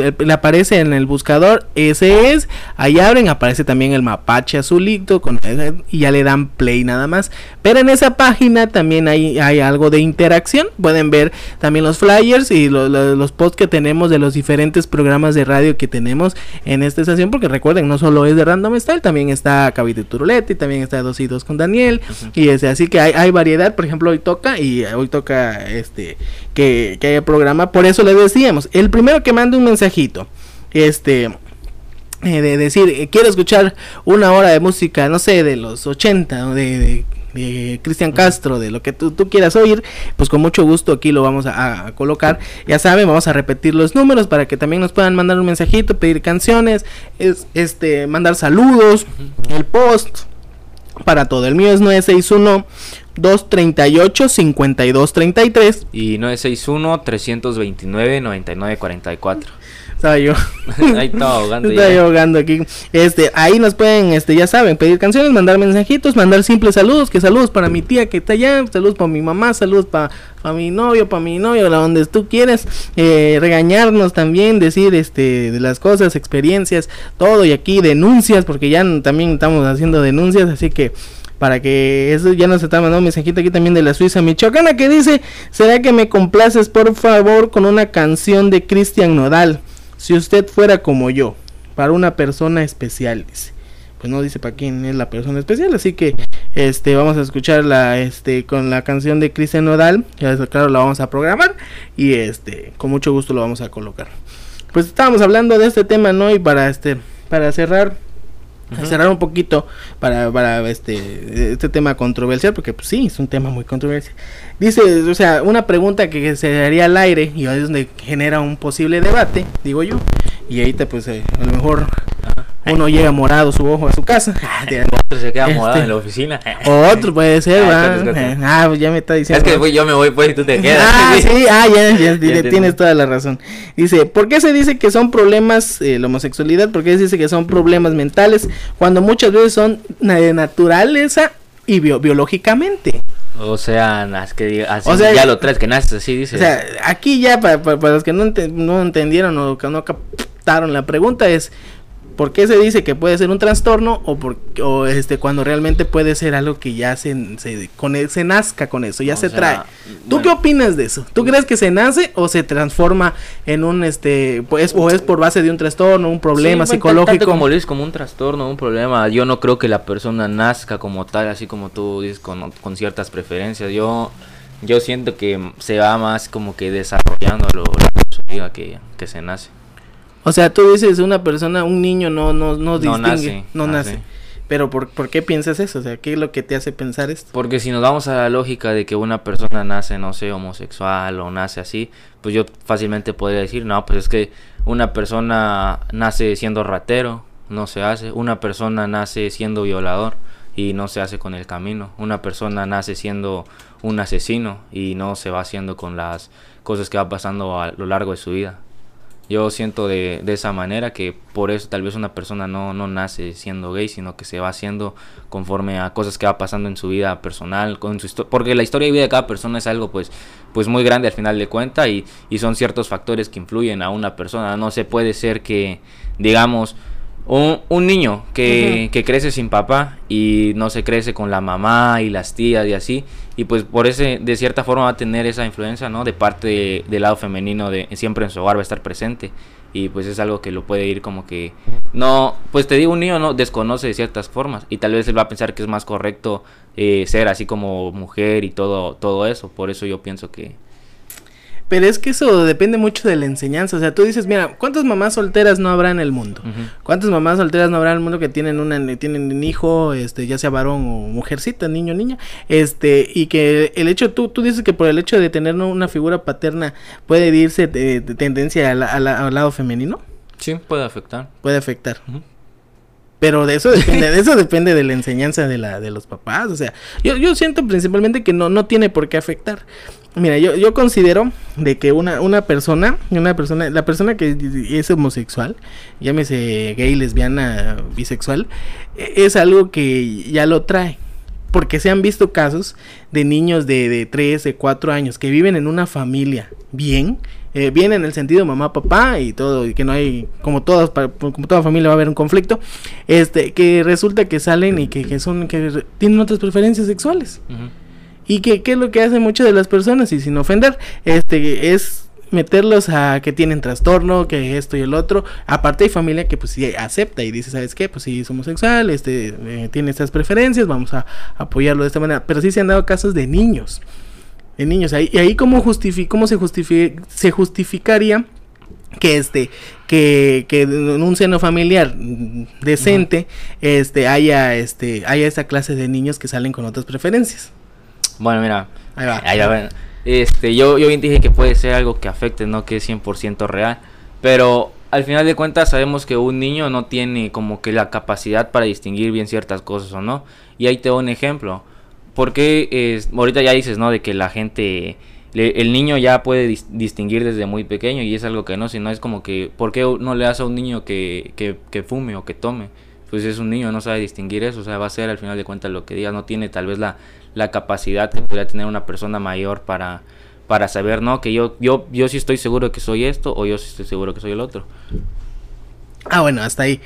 eh, le aparece en el buscador. Ese es. Ahí abren aparece también el mapache azulito con, y ya le dan play nada más. Pero en esa página también hay, hay algo de interacción. Pueden ver también los flyers y lo- lo- los posts que tenemos de los diferentes programas de radio que tenemos en esta estación porque recuerden no solo es de Random Style también está Cabito Turuletti también está 2 y 2 con Daniel y este, así que hay, hay variedad. Por ejemplo hoy toca y hoy toca este que, que haya programa por eso le decíamos el primero que mande un mensajito este eh, de decir, eh, quiero escuchar una hora de música, no sé, de los 80 o de, de, de Cristian Castro, de lo que tú, tú quieras oír, pues con mucho gusto aquí lo vamos a, a colocar. Ya saben, vamos a repetir los números para que también nos puedan mandar un mensajito, pedir canciones, es, este, mandar saludos, el post, para todo. El mío es 961 238 5233. Y 961-329-9944. Estaba yo. Ahí estaba ahogando Estaba yo ahogando aquí. Este, ahí nos pueden, este, ya saben, pedir canciones, mandar mensajitos, mandar simples saludos, que saludos para mi tía que está allá, saludos para mi mamá, saludos para mi novio, para mi novio, la donde tú quieras, eh, regañarnos también, decir, este, de las cosas, experiencias, todo y aquí denuncias, porque ya también estamos haciendo denuncias, así que para que eso ya nos está mandando un mensajito aquí también de la Suiza Michoacana que dice, ¿será que me complaces por favor con una canción de Cristian Nodal? Si usted fuera como yo, para una persona especial, dice. Pues no dice para quién es la persona especial, así que este vamos a escucharla este con la canción de Cristian Nodal, ya claro la vamos a programar y este con mucho gusto lo vamos a colocar. Pues estábamos hablando de este tema, ¿no? Y para este para cerrar cerrar un poquito para, para este este tema controversial porque pues sí es un tema muy controversial. Dice o sea una pregunta que se haría al aire y ahí es donde genera un posible debate digo yo y ahorita pues eh, a lo mejor uno llega morado su ojo a su casa Ah, Otro se queda modado Este. en la oficina. otro puede ser Ah. Eh, ah pues ya me está diciendo Es que yo me voy pues y tú te quedas. Ah, sí, ah, ya, ya, tienes toda la razón. Dice, ¿por qué se dice que son problemas, eh, la homosexualidad, por qué se dice que son problemas mentales cuando muchas veces son de naturaleza y bio- biológicamente? O sea, es que así O sea, ya lo traes, que naces así, dices. O sea, aquí ya para, para- para los que no, no entendieron o que no captaron la pregunta es, ¿por qué se dice que puede ser un trastorno o, por, o este cuando realmente puede ser algo que ya se, se, con e- se nazca con eso, ya O se sea, trae? ¿Tú bueno. qué opinas de eso? ¿Tú crees que se nace o se transforma en un este pues o es por base de un trastorno, un problema Sí, psicológico? como como un trastorno, un problema. Yo no creo que la persona nazca como tal, así como tú dices, con, con ciertas preferencias. Yo yo siento que se va más como que desarrollando lo que, que se nace. O sea, tú dices una persona, un niño no no no No distingue, nace, no nace. nace. Pero por, ¿por qué piensas eso? O sea, ¿qué es lo que te hace pensar esto? Porque si nos vamos a la lógica de que una persona nace, no sé, homosexual o nace así, pues yo fácilmente podría decir, no, pues es que una persona nace siendo ratero, no se hace, una persona nace siendo violador y no se hace con el camino. Una persona nace siendo un asesino y no se va haciendo con las cosas que va pasando a lo largo de su vida. Yo siento de, de esa manera que por eso tal vez una persona no, no nace siendo gay, sino que se va haciendo conforme a cosas que va pasando en su vida personal, con su porque la historia de vida de cada persona es algo pues, pues muy grande al final de cuenta y, y son ciertos factores que influyen a una persona. No se puede ser que, digamos, un, un niño que, que crece sin papá y no se crece con la mamá y las tías y así y pues por ese de cierta forma va a tener esa influencia no de parte de- del lado femenino de siempre en su hogar va a estar presente. Y pues es algo que lo puede ir como que no pues te digo un niño no desconoce de ciertas formas y tal vez él va a pensar que es más correcto eh, ser así como mujer y todo todo eso. Por eso yo pienso que Pero es que eso depende mucho de la enseñanza. O sea, tú dices, mira, ¿cuántas mamás solteras no habrá en el mundo? ¿Cuántas mamás solteras no habrá en el mundo que tienen una tienen un hijo, este, ya sea varón o mujercita, niño, niña, este, y que el hecho tú tú dices que por el hecho de tener una figura paterna puede irse de, de tendencia a la- a la- al lado femenino, sí puede afectar puede afectar. Pero de eso depende, de eso depende de la enseñanza de la de los papás, o sea, yo, yo siento principalmente que no no tiene por qué afectar. Mira, yo, yo considero de que una, una persona, una persona, la persona que es homosexual, llámese gay, lesbiana, bisexual, e- es algo que ya lo trae. Porque se han visto casos de niños de, de 13, 4 años que viven en una familia bien, eh, bien en el sentido mamá, papá y todo, y que no hay, como todas, como toda familia va a haber un conflicto, este, que resulta que salen y que, que son, que tienen otras preferencias sexuales. Ujú. Y que qué es lo que hacen muchas de las personas, y sin ofender, este es meterlos a que tienen trastorno, que esto y el otro. Aparte hay familia que pues sí acepta y dice, ¿sabes qué? Pues sí es homosexual, este eh, tiene estas preferencias, vamos a apoyarlo de esta manera. Pero sí se han dado casos de niños. De niños. Ahí, y ahí cómo justifi cómo se se justificaría que este que, que en un seno familiar decente este haya este haya esta clase de niños que salen con otras preferencias. Bueno mira Ahí va. Ahí va. Este, yo, yo bien dije que puede ser algo que afecte, no que es 100% real. Pero al final de cuentas sabemos que un niño no tiene como que la capacidad para distinguir bien ciertas cosas o no. Y ahí te doy un ejemplo. Porque es, ahorita ya dices, ¿no? De que la gente, le- el niño ya puede dis- distinguir desde muy pequeño y es algo que no, si no es como que, ¿por qué no le das a un niño que, que, que fume o que tome? Pues es un niño, no sabe distinguir eso, o sea, va a ser al final de cuentas lo que diga, no tiene tal vez la, la capacidad que podría tener una persona mayor para, para saber, ¿no? Que yo, yo, yo sí estoy seguro que soy esto o yo sí estoy seguro que soy el otro. Ah, bueno, hasta ahí.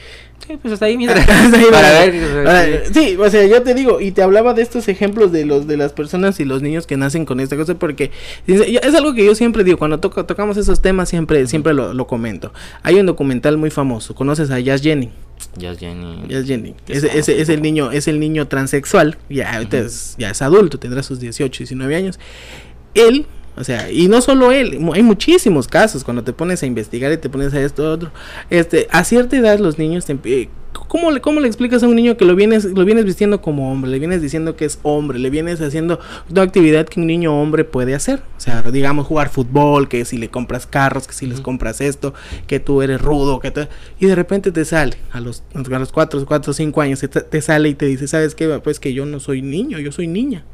Sí, pues hasta ahí, mira. Hasta ahí, para ver. Sí, o sea, yo te digo, y te hablaba de estos ejemplos de los de las personas y los niños que nacen con esta cosa, porque es algo que yo siempre digo, cuando toca- tocamos esos temas, siempre, siempre lo, lo comento. Hay un documental muy famoso, ¿conoces a Jazz Jenny? Ya, Jenny. Jazz Jenny. ¿Qué Ese, es ese es el niño, es el niño transexual, ya, ahorita es, ya es adulto, tendrá sus 18, 19 años. Él, o sea, y no solo él, hay muchísimos casos cuando te pones a investigar y te pones a esto otro. Este, a cierta edad los niños te ¿Cómo le, ¿Cómo le explicas a un niño que lo vienes, lo vienes vistiendo como hombre? Le vienes diciendo que es hombre, le vienes haciendo una actividad que un niño hombre puede hacer. O sea, digamos jugar fútbol, que si le compras carros, que si les compras esto, que tú eres rudo, que te- y de repente te sale a los, a los 4, 4, 5 años, te, te sale y te dice, ¿sabes qué? Pues que yo no soy niño, yo soy niña.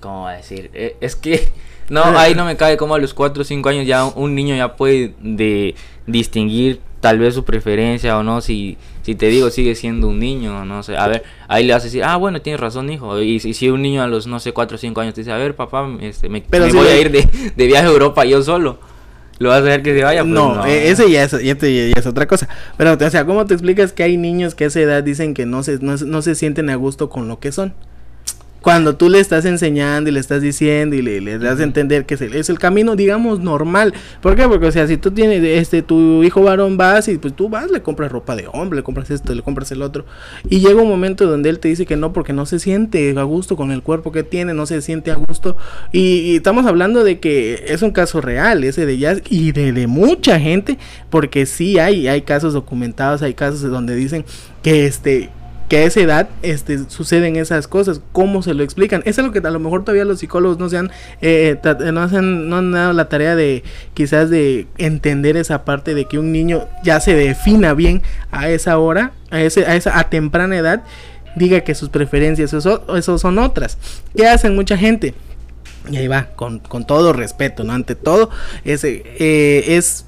¿Cómo va a decir? Eh, es que. No, ahí no me cae como a los 4 o 5 años ya un niño ya puede de distinguir tal vez su preferencia o no. Si, si te digo sigue siendo un niño, no sé. A ver, ahí le vas a decir, ah, bueno, tienes razón, hijo. Y si, si un niño a los, no sé, 4 o 5 años te dice, a ver, papá, este, me, Pero me si voy le- a ir de, de viaje a Europa yo solo. ¿Lo vas a dejar que se vaya? Pues no, eh, ese ya es, ya, te- ya es otra cosa. Pero, o sea, ¿cómo te explicas que hay niños que a esa edad dicen que no se, no, se- no se sienten a gusto con lo que son? Cuando tú le estás enseñando y le estás diciendo y le, le das a entender que es el, es el camino, digamos, normal. ¿Por qué? Porque, o sea, si tú tienes, este, tu hijo varón vas y pues tú vas, le compras ropa de hombre, le compras esto, le compras el otro. Y llega un momento donde él te dice que no porque no se siente a gusto con el cuerpo que tiene, no se siente a gusto. Y, y estamos hablando de que es un caso real, ese de jazz, y de, de mucha gente, porque sí hay, hay casos documentados, hay casos donde dicen que este que a esa edad este, suceden esas cosas, ¿cómo se lo explican? Es algo que a lo mejor todavía los psicólogos no se han, eh, no, se no han dado la tarea de quizás de entender esa parte de que un niño ya se defina bien a esa hora, a, ese, a esa temprana edad, diga que sus preferencias eso, eso son otras. ¿Qué hacen mucha gente? Y ahí va, con, con todo respeto, ¿no? Ante todo, es, eh, es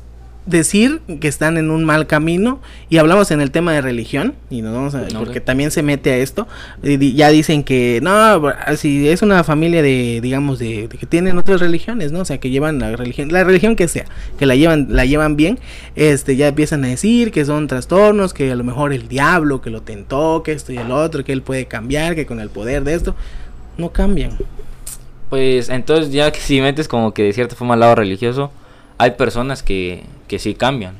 decir que están en un mal camino y hablamos en el tema de religión y nos vamos a, porque también se mete a esto y ya dicen que no si es una familia de digamos de, de que tienen otras religiones no o sea que llevan la religión la religión que sea que la llevan la llevan bien este ya empiezan a decir que son trastornos que a lo mejor el diablo que lo tentó que esto y el otro que él puede cambiar que con el poder de esto no cambian. Pues entonces ya que si metes como que de cierta forma al lado religioso, hay personas que, que sí cambian.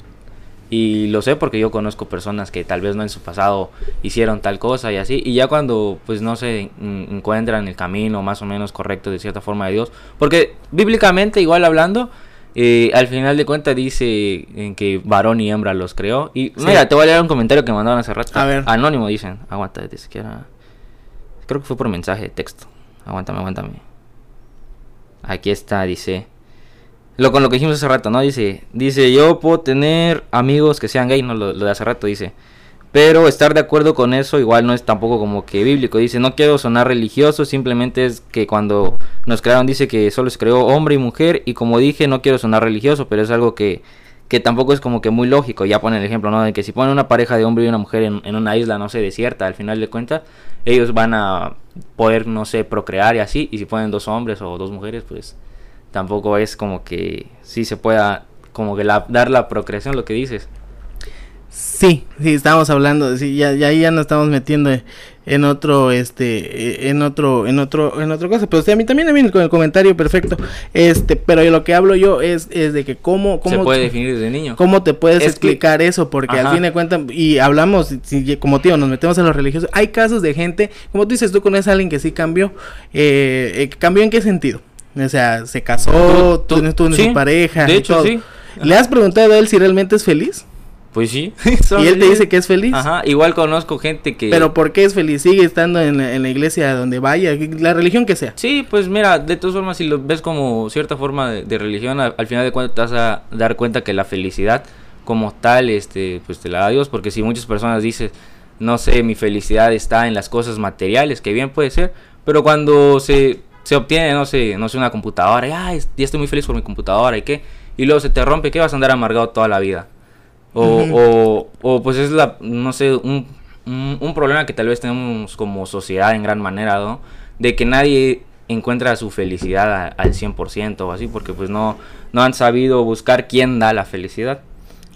Y lo sé porque yo conozco personas que tal vez no en su pasado hicieron tal cosa y así. Y ya cuando pues no se en- encuentran el camino más o menos correcto de cierta forma de Dios. Porque bíblicamente igual hablando, eh, al final de cuentas dice en que varón y hembra los creó. Y Sí. mira, te voy a leer un comentario que mandaron hace rato. A ver. Anónimo dicen. Aguanta, dice que era... Creo que fue por mensaje de texto. Aguántame, aguántame. Aquí está, dice. Lo con lo que dijimos hace rato, ¿no? Dice, dice, yo puedo tener amigos que sean gay, no lo, lo de hace rato, dice. Pero estar de acuerdo con eso igual no es tampoco como que bíblico. Dice, no quiero sonar religioso, simplemente es que cuando nos crearon dice que solo se creó hombre y mujer. Y como dije, no quiero sonar religioso, pero es algo que, que tampoco es como que muy lógico. Ya ponen el ejemplo, ¿no? De que si ponen una pareja de hombre y una mujer en, en una isla, no sé, desierta, al final de cuentas, ellos van a poder, no sé, procrear y así. Y si ponen dos hombres o dos mujeres, pues tampoco es como que sí se pueda como que la, dar la procreación, lo que dices. Sí, sí, estamos hablando, sí, ya, ya ahí ya nos estamos metiendo en otro, este, eh, en otro, en otro, en otra cosa, pero a mí también a mí con el comentario perfecto, este, pero lo que hablo yo es, es de que cómo, cómo se puede definir desde niño. ¿Cómo te puedes Es que- explicar eso? Porque al Ajá. fin de cuentas, y hablamos, si- como tío, nos metemos a los religiosos, hay casos de gente, como tú dices, tú conoces a alguien que sí cambió, eh, eh, ¿cambió en qué sentido? O sea, se casó, Tú- tú, tú, sí, su pareja, de y hecho, todo. sí. ¿Le has preguntado a él si realmente es feliz? Pues sí. Y él te dice que es feliz. Ajá, igual conozco gente que... Pero ¿por qué es feliz? Sigue estando en la, en la iglesia donde vaya, la religión que sea. Sí, pues mira, de todas formas, si lo ves como cierta forma de, de religión, al, al final de cuentas te vas a dar cuenta que la felicidad como tal, este, pues te la da Dios, porque si muchas personas dicen, no sé, mi felicidad está en las cosas materiales, que bien puede ser, pero cuando se, se obtiene, no sé, no sé, una computadora, y "Ay, ya estoy muy feliz por mi computadora, ¿y qué? Y luego se te rompe, ¿qué vas a andar amargado toda la vida? O, o, o, pues es la, no sé, un, un, un problema que tal vez tenemos como sociedad en gran manera, ¿no? De que nadie encuentra su felicidad a- al 100% o así, porque pues no, no han sabido buscar quién da la felicidad.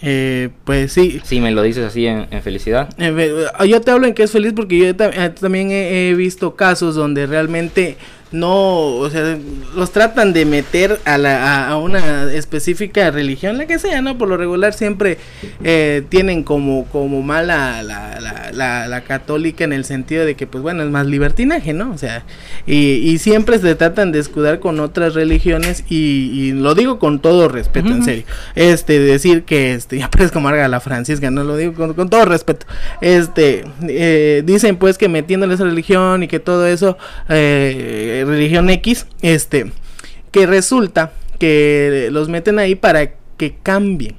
Eh, pues sí. Si me lo dices así en, en felicidad. Eh, yo te hablo en que es feliz porque yo eh, también he, he visto casos donde realmente no, o sea, los tratan de meter a, la, a, una específica religión, la que sea, ¿no? Por lo regular siempre eh, tienen como, como mala la, la, la, la católica en el sentido de que, pues bueno, es más libertinaje, ¿no? O sea, y, y siempre se tratan de escudar con otras religiones y, y lo digo con todo respeto, en serio. Este, decir que, este, ya parezco Marga la Francisca, no lo digo con, con todo respeto. Este, eh, dicen pues que metiéndole esa religión y que todo eso, eh, religión X, este, que resulta que los meten ahí para que cambien.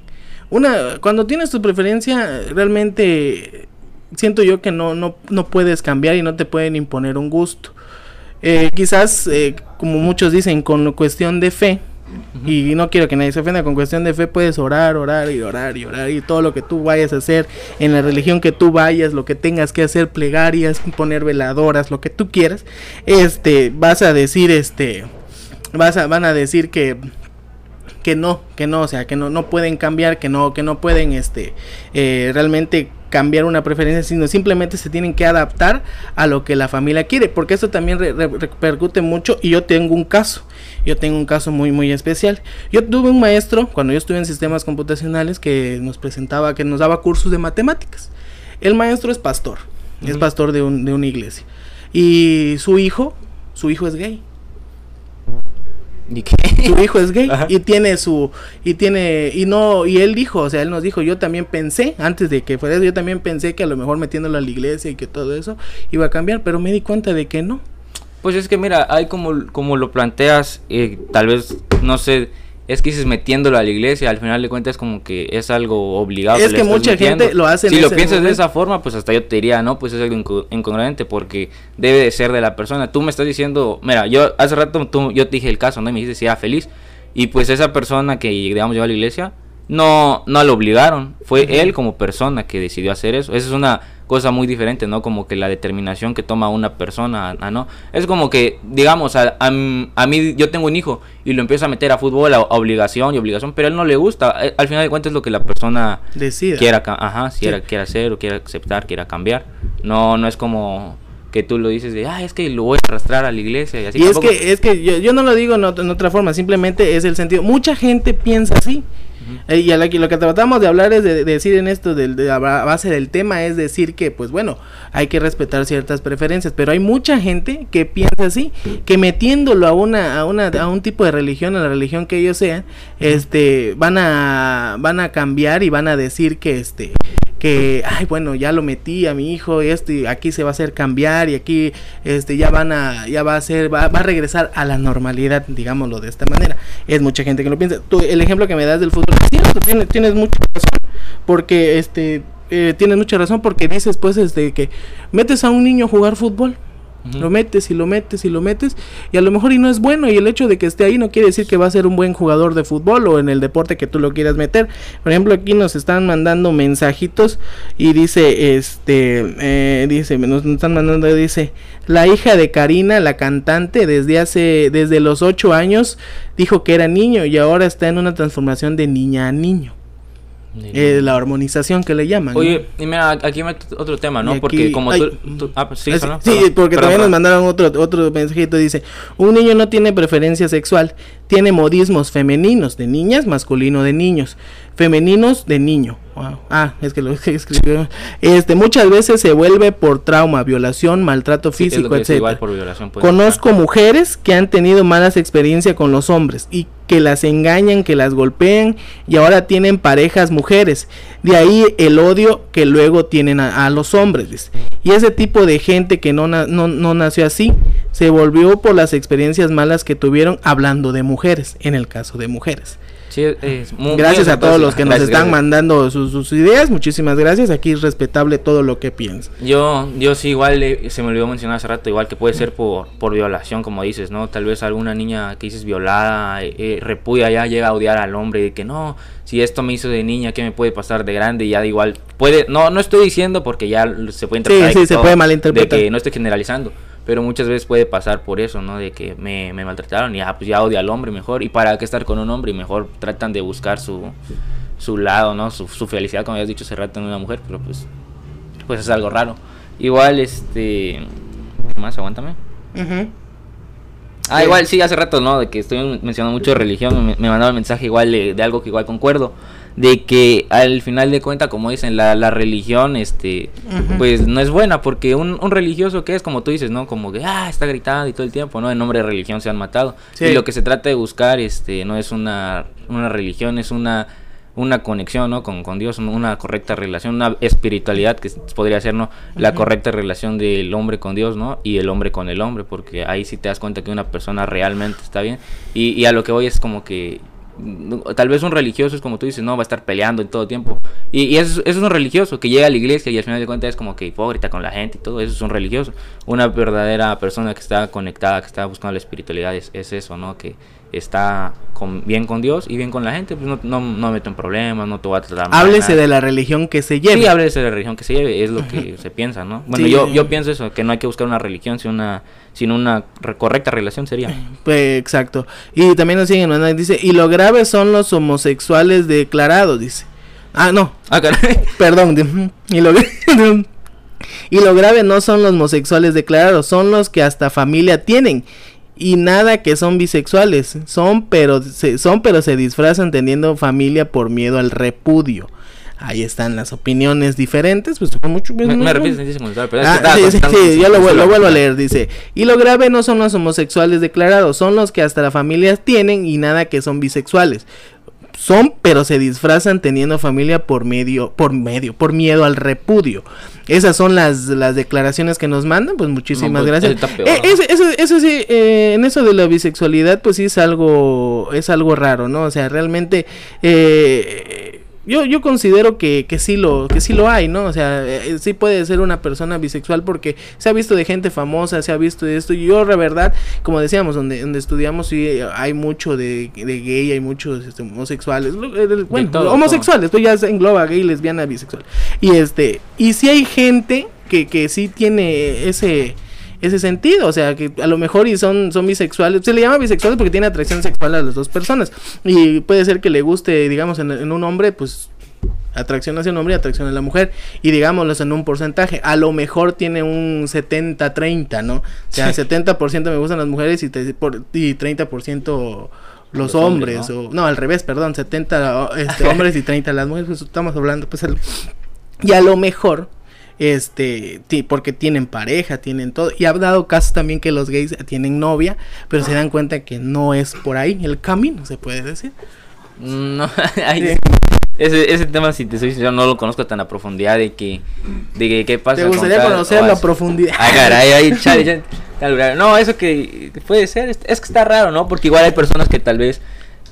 Una, cuando tienes tu preferencia, realmente siento yo que no, no, no puedes cambiar y no te pueden imponer un gusto. Eh, quizás, eh, como muchos dicen, con cuestión de fe, y no quiero que nadie se ofenda, con cuestión de fe puedes orar, orar y orar y orar y todo lo que tú vayas a hacer en la religión que tú vayas, lo que tengas que hacer, plegarias, poner veladoras, lo que tú quieras, este, vas a decir, este, vas a, van a decir que que no, que no, o sea, que no, no pueden cambiar, que no, que no pueden, este, eh, realmente cambiar una preferencia, sino simplemente se tienen que adaptar a lo que la familia quiere, porque eso también re- re- repercute mucho y yo tengo un caso, yo tengo un caso muy, muy especial. Yo tuve un maestro, cuando yo estuve en sistemas computacionales, que nos presentaba, que nos daba cursos de matemáticas. El maestro es pastor, es pastor de, un- de una iglesia. Y su hijo, su hijo es gay ¿Y qué? su hijo es gay Ajá. y tiene su y tiene y no y él dijo o sea él nos dijo yo también pensé antes de que fuera eso yo también pensé que a lo mejor metiéndolo a la iglesia y que todo eso iba a cambiar pero me di cuenta de que no Pues es que mira, hay como, como lo planteas, eh, tal vez, no sé, es que dices metiéndolo a la iglesia, al final de cuentas como que es algo obligado. Es que mucha metiendo. gente lo hace Si lo piensas de esa forma, pues hasta yo te diría, no, pues es algo inco- incongruente porque debe de ser de la persona. Tú me estás diciendo, mira, yo hace rato tú, yo te dije el caso, ¿no? Y me dijiste si era feliz. Y pues esa persona que, digamos, llegó a la iglesia, no, no lo obligaron. Fue él como persona que decidió hacer eso. Esa es una cosa muy diferente, ¿no? Como que la determinación que toma una persona, a, a no. Es como que, digamos, a, a mí yo tengo un hijo y lo empiezo a meter a fútbol a, obligación y obligación, pero a él no le gusta. Eh, Al final de cuentas es lo que la persona Decida. quiera, ajá, si Sí. quiera, quiera hacer o quiera aceptar, quiera cambiar. No, no es como que tú lo dices de, ah, es que lo voy a arrastrar a la iglesia y así. y es que, es que yo, yo no lo digo en otra forma, simplemente es el sentido. Mucha gente piensa así. Eh, y a la que- lo que tratamos de hablar es de, de decir en esto, del- de, la ba- base del tema, es decir que, pues bueno, hay que respetar ciertas preferencias, pero hay mucha gente que piensa así, que metiéndolo a una, a una, a un tipo de religión, a la religión que ellos sean, este, van a, van a cambiar y van a decir que, este, que, ay, bueno, ya lo metí a mi hijo, y aquí se va a hacer cambiar, y aquí, este, ya van a, ya va a ser, va, va a regresar a la normalidad, digámoslo de esta manera. Es mucha gente que lo piensa. Tú, el ejemplo que me das del fútbol, es cierto, tienes, tienes mucha razón, porque, este, eh, tienes mucha razón, porque dices, pues, este, que metes a un niño a jugar fútbol, Lo metes y lo metes y lo metes y a lo mejor y no es bueno y el hecho de que esté ahí no quiere decir que va a ser un buen jugador de fútbol o en el deporte que tú lo quieras meter. Por ejemplo, aquí nos están mandando mensajitos y dice, este, eh, dice, nos están mandando, dice, la hija de Karina, la cantante, desde hace, desde los ocho años dijo que era niño y ahora está en una transformación de niña a niño. Eh, la hormonización que le llaman. ¿no? Oye, y mira, aquí otro tema, ¿no? aquí- Porque como ay, tú, tú- Ah, pues sí, solo, sí, porque perdón, también nos perdón. mandaron otro, otro mensajito. Dice, un niño no tiene preferencia sexual, tiene modismos femeninos de niñas, masculino de niños, femeninos de niño. Wow. Ah, es que lo escribió. Este, muchas veces se vuelve por trauma, violación, maltrato Sí, físico, que por violación puede Conozco mujeres que han tenido malas experiencias con los hombres y que las engañan, que las golpean y ahora tienen parejas mujeres. De ahí el odio que luego tienen a, a los hombres. Y ese tipo de gente que no, na- no, no nació así se volvió por las experiencias malas que tuvieron hablando de mujeres, en el caso de mujeres. Sí, es muy- muy Gracias a todos los que nos están gracias. mandando sus, sus ideas. Muchísimas gracias. Aquí es respetable todo lo que piensan. Yo, yo sí, igual eh, se me olvidó mencionar hace rato, igual que puede ser por, por violación, como dices, ¿no? Tal vez alguna niña que dices violada, eh, eh, repudia ya, llega a odiar al hombre, de que no, si esto me hizo de niña, ¿qué me puede pasar de grande? Y ya da igual, puede, no, no estoy diciendo porque ya se puede interpretar. sí, de que se todo- puede malinterpretar. De que no estoy generalizando, pero muchas veces puede pasar por eso, ¿no? De que me, me maltrataron y ya, pues ya odia al hombre mejor. ¿Y para qué estar con un hombre? Y mejor tratan de buscar su, su lado, ¿no? Su, su felicidad, como habías dicho hace rato en una mujer, pero pues pues es algo raro. Igual, este. ¿Qué más? Aguántame. Ujú. Ah, Sí. igual sí, hace rato, ¿no? De que estoy mencionando mucho religión. Me, me mandaba el mensaje igual de, de algo que igual concuerdo. De que al final de cuentas, como dicen, la, la religión, este. Pues no es buena, porque un, un religioso que es, como tú dices, ¿no? Como que, ah, está gritando y todo el tiempo, ¿no? En nombre de religión se han matado. Sí. Y lo que se trata de buscar, este, no es una, una religión, es una una conexión ¿no? con, con Dios, una correcta relación, una espiritualidad que podría ser ¿no? la correcta relación del hombre con Dios ¿no? y el hombre con el hombre, porque ahí sí te das cuenta que una persona realmente está bien. Y, y a lo que voy es como que tal vez un religioso es como tú dices, no, va a estar peleando en todo tiempo. Y, eso es un religioso que llega a la iglesia y al final de cuentas es como que hipócrita con la gente y todo, eso es un religioso. Una verdadera persona que está conectada, que está buscando la espiritualidad es, es eso, ¿no? Que está con, bien con Dios y bien con la gente, pues no, no, no me meto en problemas, no te voy a tratar mal, Háblese nada. de la religión que se lleve. Sí, háblese de la religión que se lleve, es lo que se piensa, ¿no? Bueno, Sí. yo, yo pienso eso, que no hay que buscar una religión, sino una, sino una re- correcta relación sería. Pues, exacto. Y también nos siguen mandando, dice, y lo grave son los homosexuales declarados, dice. Ah, no, Ah, caray. perdón. Y lo, y lo grave no son los homosexuales declarados, son los que hasta familia tienen. Y nada que son bisexuales, son pero se, son pero se disfrazan teniendo familia por miedo al repudio. Ahí están las opiniones diferentes, pues mucho Me, me repites pero es que Ah, sí, sí, sí, yo lo, lo vuelvo a leer, dice. Y lo grave no son los homosexuales declarados, son los que hasta las familias tienen y nada que son bisexuales. Son, pero se disfrazan teniendo familia por medio, por medio, por miedo al repudio. Esas son las, las declaraciones que nos mandan, pues muchísimas No, pues, gracias. peor, Eh, ¿no? eso, eso, eso sí, eh, en eso de la bisexualidad, pues sí es algo, es algo raro, ¿no? O sea, realmente, eh, yo, yo considero que, que sí lo, que sí lo hay, ¿no? O sea, eh, sí puede ser una persona bisexual porque se ha visto de gente famosa, se ha visto de esto. Y yo, la verdad, como decíamos, donde, donde estudiamos, sí hay mucho de, de gay, hay muchos este, homosexuales, eh, bueno, todo, homosexuales, esto ya se engloba gay, lesbiana, bisexual. Y este, y sí hay gente que, que sí tiene ese ese sentido, o sea, que a lo mejor y son, son bisexuales, se le llama bisexuales porque tiene atracción sexual a las dos personas y puede ser que le guste, digamos, en, en un hombre, pues atracción hacia un hombre y atracción a la mujer y digámoslo en un porcentaje, a lo mejor tiene un 70-30, ¿no? O sea, 70% me gustan las mujeres y, te- por, y 30% los, Los hombres, hombres, o no, al revés, perdón, 70 este, hombres y 30 las mujeres, pues estamos hablando, pues el- y a lo mejor este porque tienen pareja, tienen todo y ha dado casos también que los gays tienen novia, pero se dan cuenta que no es por ahí el camino, se puede decir. No, ay, ese, ese tema, si te soy sincero, no lo conozco tan a profundidad de que, de que qué pasa. ¿Te gustaría tal- conocerlo o a así. profundidad? Ay, caray, ay, chale, ya- tal lugar. No, eso que puede ser, es, es que está raro, ¿no? Porque igual hay personas que tal vez,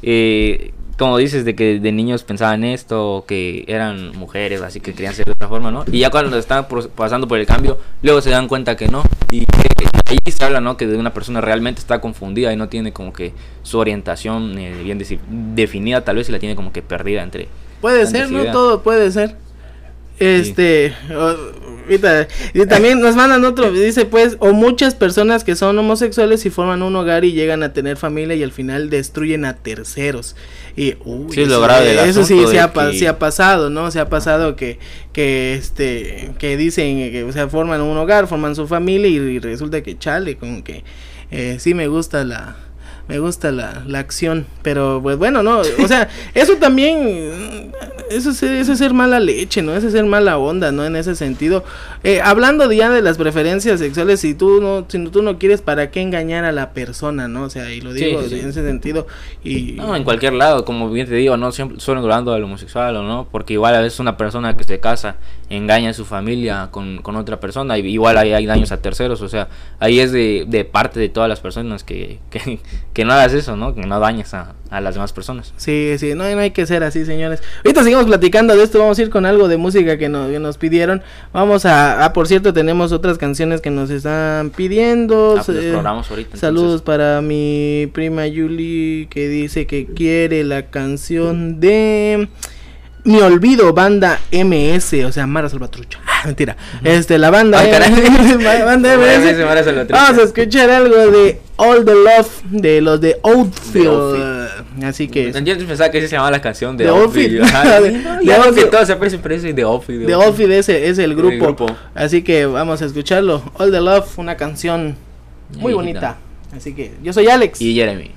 eh, como dices, de que de niños pensaban esto, que eran mujeres, así que querían ser de otra forma, ¿no? Y ya cuando están pasando por el cambio, luego se dan cuenta que no. Y que ahí se habla, ¿no? Que de una persona realmente está confundida y no tiene como que su orientación eh, bien definida, tal vez, y la tiene como que perdida entre... Puede ser, no todo puede ser. Este, y también nos mandan otro, dice pues, o muchas personas que son homosexuales y forman un hogar y llegan a tener familia y al final destruyen a terceros. Y, uy, Sí, es lo eso- grave eso sí se ha, que- pasado, ¿no? Se ha pasado que, que este, que dicen que, o sea, forman un hogar, forman su familia y, y resulta que chale, como que, eh, sí me gusta la, me gusta la, la acción, pero pues bueno, no, o sea, eso también, eso es, eso es ser mala leche, ¿no? Eso es ser mala onda, ¿no? En ese sentido, Eh, hablando ya de las preferencias sexuales, si tú no, si tú no quieres, ¿para qué engañar a la persona, no? O sea, y lo digo sí, sí. en ese sentido, y... No, en cualquier lado, como bien te digo, no siempre solo hablando del homosexual o no, porque igual a veces una persona que se casa engaña a su familia con, con otra persona, y igual hay, hay daños a terceros, o sea, ahí es de, de parte de todas las personas que, que, que no hagas eso, ¿no? Que no dañes a, a las demás personas. Sí, sí, no, no hay que ser así, señores. Ahorita platicando de esto, vamos a ir con algo de música que nos, que nos pidieron. Vamos a, ah, por cierto, tenemos otras canciones que nos están pidiendo. Ah, pues Eh, ahorita, Saludos para mi prima Yuli que dice que quiere la canción de Mi Olvido, banda MS, o sea, Mara Salvatrucha. Ah, mentira. Este, la banda, Ay, caray. Ma- banda MS. MS, Mara. Vamos a escuchar algo de All the Love de los de Outfield. Así que Yo pensaba que se llamaba la canción de The Outfield. Outfield. De- de que Outfield. todo se parece, parece de Outfield. The Outfield es, es el grupo. grupo. Así que vamos a escucharlo. All the Love, una canción muy bonita. Así que yo soy Alex. Y Jeremy.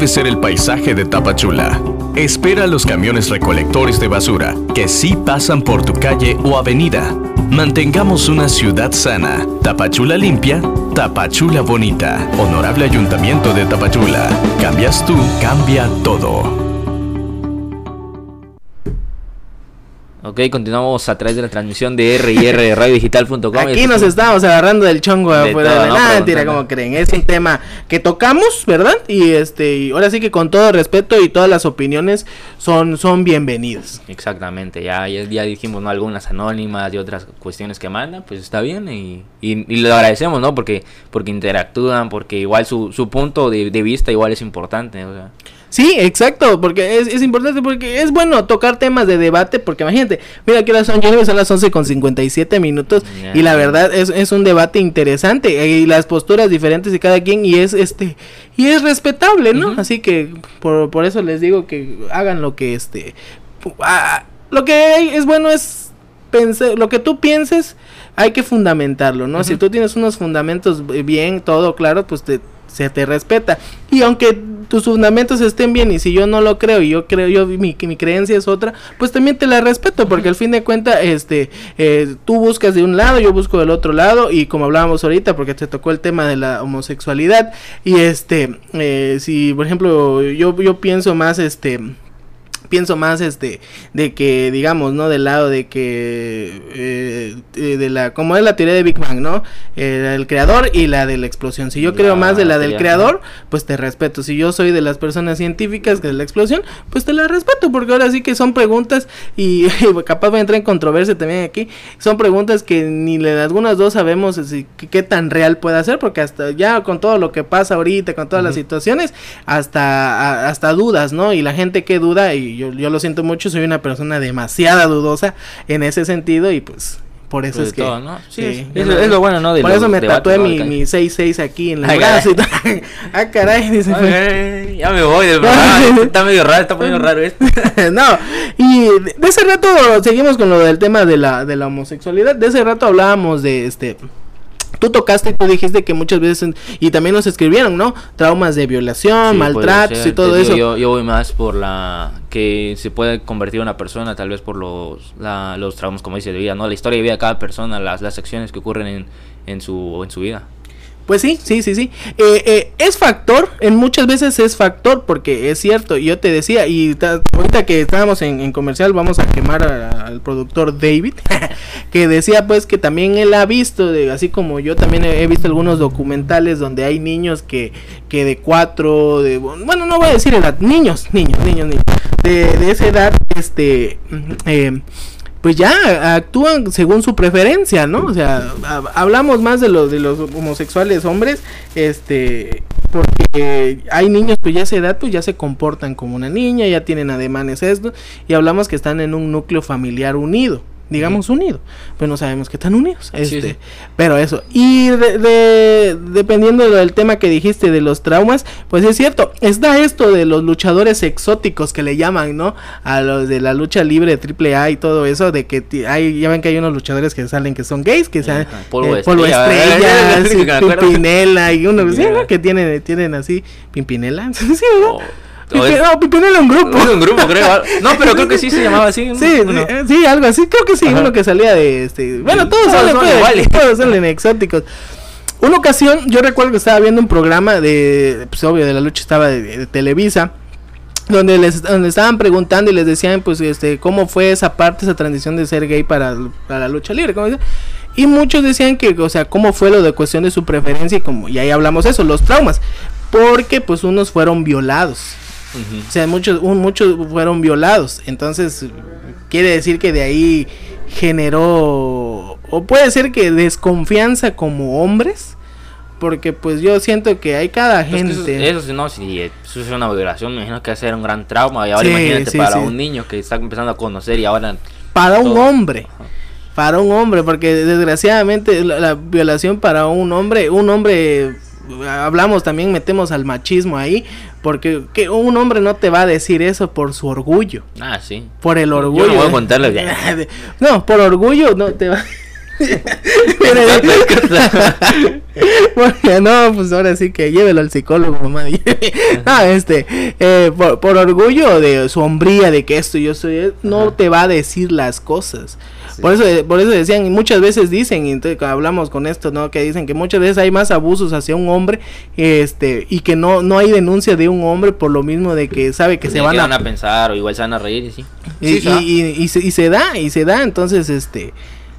Debe ser el paisaje de Tapachula. Espera a los camiones recolectores de basura que sí pasan por tu calle o avenida. Mantengamos una ciudad sana. Tapachula limpia, Tapachula bonita. Honorable Ayuntamiento de Tapachula. Cambias tú, cambia todo. Ok, continuamos a través de la transmisión de R radiodigital.com. Aquí nos estamos agarrando del chongo De afuera todo, de ¿no? mentira, Preguntando. como creen. Es un tema que tocamos, ¿verdad? Y este, y ahora sí que con todo respeto y todas las opiniones son, son bienvenidas. Exactamente, ya, ya, ya dijimos ¿no? algunas anónimas y otras cuestiones que mandan, pues está bien y, y, y lo agradecemos, ¿no? Porque, porque interactúan, porque igual su, su punto de, de vista igual es importante, o sea. Sí, exacto, porque es, es importante, porque es bueno tocar temas de debate, porque imagínate, mira que son, yo creo que son las 11 con 57 minutos, y la verdad es, es un debate interesante, y las posturas diferentes de cada quien, y es este, y es respetable, ¿no? Así que por, por eso les digo que hagan lo que este, ah, lo que es bueno es pensar, lo que tú pienses, hay que fundamentarlo, ¿no? Si tú tienes unos fundamentos eh, bien, todo claro, pues te, se te respeta. Y aunque tus fundamentos estén bien y si yo no lo creo y yo creo, yo mi, mi creencia es otra, pues también te la respeto porque al fin de cuentas, este, eh, tú buscas de un lado, yo busco del otro lado y como hablábamos ahorita, porque te tocó el tema de la homosexualidad y este, eh, si por ejemplo yo, yo pienso más, este, pienso más este de que digamos no del lado de que eh, eh, de la como es la teoría de Big Bang no Eh, el creador y la de la explosión. Si yo creo más de la del creador pues te respeto. Si yo soy de las personas científicas que de la explosión pues te la respeto porque ahora sí que son preguntas y capaz voy a entrar en controversia también aquí. Son preguntas que ni de algunas dos sabemos si- qué, tan real puede ser porque hasta ya con todo lo que pasa ahorita con todas las situaciones hasta a- hasta dudas no y la gente que duda y yo, yo lo siento mucho soy una persona demasiada dudosa en ese sentido y pues por eso Sobre es que todo, ¿no? Sí, es- lo- es lo bueno, ¿no? de por eso me tatué mi, mi 6-6 aquí en el Ay, brazo ah caray dice pues. Ay, ya me voy del programa, está medio raro, está poniendo raro esto. no, y de ese rato seguimos con lo del tema de la, de la homosexualidad. De ese rato hablábamos de este. Tú tocaste y tú dijiste que muchas veces, y también nos escribieron, ¿no? Traumas de violación, Sí, maltratos y todo digo, eso. Yo, yo voy más por la que se puede convertir una persona, tal vez por los, la- los traumas, como dice, de vida, ¿no? La historia de vida de cada persona, las, las acciones que ocurren en, en, su, en su vida. Pues sí, sí, sí, sí. Eh, eh, es factor, en muchas veces es factor, porque es cierto, yo te decía, y ta- ahorita que estábamos en, comercial, vamos a quemar al productor David, que decía pues que también él ha visto, así como yo también he, visto algunos documentales donde hay niños que, que de cuatro, de, bueno, no voy a decir edad, niños, niños, niños, niños, de, de esa edad, este, eh, pues ya actúan según su preferencia, ¿no? O sea, hab- hablamos más de los de los homosexuales hombres, este, porque hay niños pues ya a esa edad pues ya se comportan como una niña, ya tienen ademanes esto y hablamos que están en un núcleo familiar unido. Digamos unido, pero no sabemos que están unidos. Sí, Este, sí. Pero eso. Y de, de- dependiendo del tema que dijiste de los traumas, pues es cierto. Está esto de los luchadores exóticos que le llaman, ¿no? A los de la lucha libre triple A y todo eso. De que hay, ya ven que hay unos luchadores que salen que son gays, que Ajá, polvo polvo estrella, sí. Pimpinela y uno, sí. Que tienen, tienen así, Pimpinela. sí, ¿no? O- No, Pimpinela un grupo. un grupo, creo. No, pero creo que sí se llamaba así. Sí, uno. sí, sí, algo así. Creo que sí, Ajá. uno que salía de este. Bueno, todos Todos salen, son pues, iguales. todos salen exóticos. Una ocasión, yo recuerdo que estaba viendo un programa de, pues obvio, de la lucha estaba de, de Televisa, donde les donde estaban preguntando y les decían, pues, este, cómo fue esa parte, esa transición de ser gay para, para la lucha libre, ¿cómo dice? Y muchos decían que, o sea, cómo fue lo de cuestión de su preferencia y como, y ahí hablamos eso, los traumas, porque pues unos fueron violados. O sea, muchos, un- muchos fueron violados. Entonces, quiere decir que de ahí generó, o puede ser que desconfianza como hombres. Porque pues yo siento que hay cada Pues que gente. Eso, sí, no, si eso es una violación, me imagino que va a ser un gran trauma. Y ahora Sí, imagínate sí, para sí. un niño que está empezando a conocer y ahora. para un hombre. Para un hombre, porque desgraciadamente la, la violación para un hombre, un hombre, hablamos también, metemos al machismo ahí, porque que un hombre no te va a decir eso por su orgullo. Ah, sí. Por el Yo orgullo. no voy a contarles ya. no, por orgullo no te va. Bueno, no, pues ahora sí que llévelo al psicólogo, mamá. no, este, eh, por, por orgullo de su hombría, de que esto yo soy, no Ajá. te va a decir las cosas. Por eso, por eso decían, y muchas veces dicen, y entonces hablamos con esto, ¿no? Que dicen que muchas veces hay más abusos hacia un hombre, este, y que no, no hay denuncia de un hombre por lo mismo de que sabe que se ¿Qué van a, van a pensar o igual se van a reír y sí. y, Sí, se y- y- y se, y se da, y se da, entonces, este,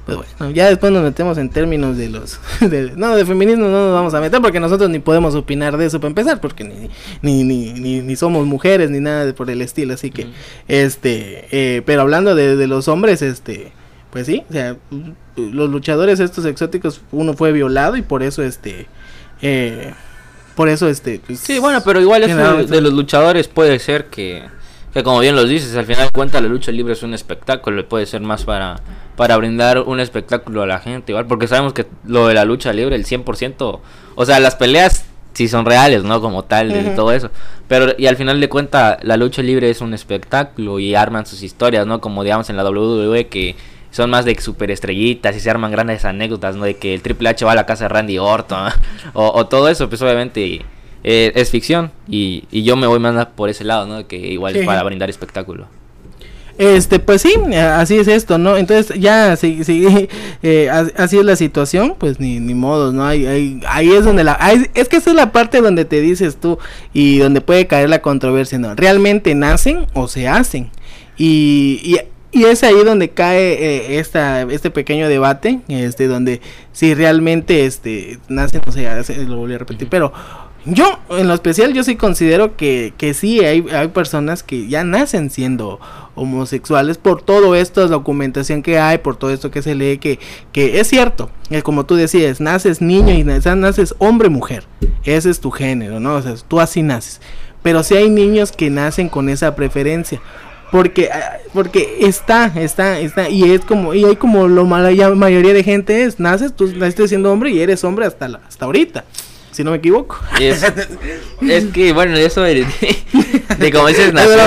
pues bueno, ya después nos metemos en términos de los, de- no, de feminismo no nos vamos a meter porque nosotros ni podemos opinar de eso para empezar, porque ni, ni, ni, ni, ni somos mujeres ni nada de por el estilo, así que, este, eh, pero hablando de, de los hombres, este, pues sí, o sea, los luchadores estos exóticos, uno fue violado y por eso, este, eh, por eso, este, pues, Sí, bueno, pero igual eso de, de los luchadores puede ser que, que como bien los dices, al final de cuentas la lucha libre es un espectáculo y puede ser más para, para brindar un espectáculo a la gente, igual, porque sabemos que lo de la lucha libre, el 100%, o sea, las peleas sí son reales, ¿no? Como tal, y todo eso, pero y al final de cuentas la lucha libre es un espectáculo y arman sus historias, ¿no? Como digamos en la WWE que son más de superestrellitas y se arman grandes anécdotas, ¿no? De que el Triple H va a la casa de Randy Orton, ¿no? o, o todo eso, pues obviamente eh, es ficción y, y yo me voy más por ese lado, ¿no? Que igual Sí. es para brindar espectáculo. Este, pues sí, eh, así es esto, ¿no? Entonces ya, si, si, eh, as- así es la situación, pues ni, ni modos, ¿no? Hay- ahí es donde la... ahí- es que esa es la parte donde te dices tú y donde puede caer la controversia, ¿no? ¿Realmente nacen o se hacen? Y, y, y es ahí donde cae eh, esta, este pequeño debate, este, donde si realmente este, nacen o se hacen, lo volví a repetir, pero... Yo, en lo especial, yo sí considero que, que sí hay, hay personas que ya nacen siendo homosexuales por todo esto, documentación que hay, por todo esto que se lee, que, que es cierto, eh, como tú decías, naces niño y naces, naces hombre-mujer, ese es tu género, ¿no? O sea, tú así naces. Pero sí hay niños que nacen con esa preferencia. Porque, ah, porque está, está, está, y es como, y hay como lo mala ya mayoría de gente es, naces, tú naciste siendo hombre y eres hombre hasta, la- hasta ahorita, si no me equivoco. Es, es que, bueno, eso de, de como dices nacer.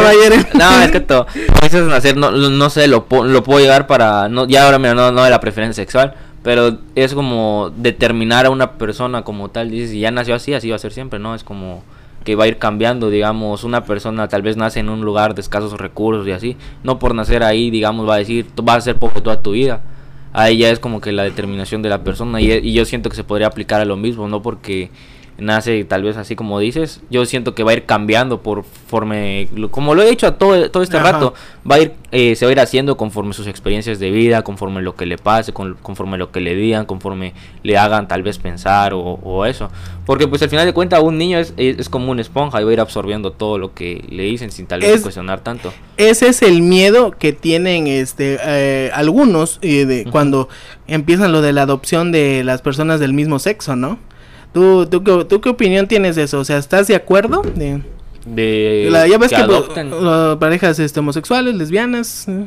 No, es que todo. Como dices nacer, no, no sé, lo, lo puedo llevar para. No, ya ahora, mira, no, no de la preferencia sexual. Pero es como determinar a una persona como tal. Dices, si ya nació así, así va a ser siempre, ¿no? Es como que va a ir cambiando, digamos, una persona tal vez nace en un lugar de escasos recursos y así, no por nacer ahí, digamos, va a decir, vas a ser pobre toda tu vida, ahí ya es como que la determinación de la persona y yo siento que se podría aplicar a lo mismo, no porque nace tal vez así como dices, yo siento que va a ir cambiando por forme, lo- como lo he dicho a todo, todo este Ajá. rato, va a ir, eh, se va a ir haciendo conforme sus experiencias de vida, conforme lo que le pase, con- conforme lo que le digan, conforme le hagan tal vez pensar o, o eso, porque pues al final de cuentas un niño es, es, es como una esponja y va a ir absorbiendo todo lo que le dicen sin tal vez Es- cuestionar tanto. ese es el miedo que tienen este eh, algunos eh, de cuando empiezan lo de la adopción de las personas del mismo sexo, ¿no? ¿Tú, tú, qué- tú qué opinión tienes de eso? O sea, ¿estás de acuerdo? De, De la- ya ves que, pues, adopten. uh, parejas este, homosexuales, lesbianas. eh.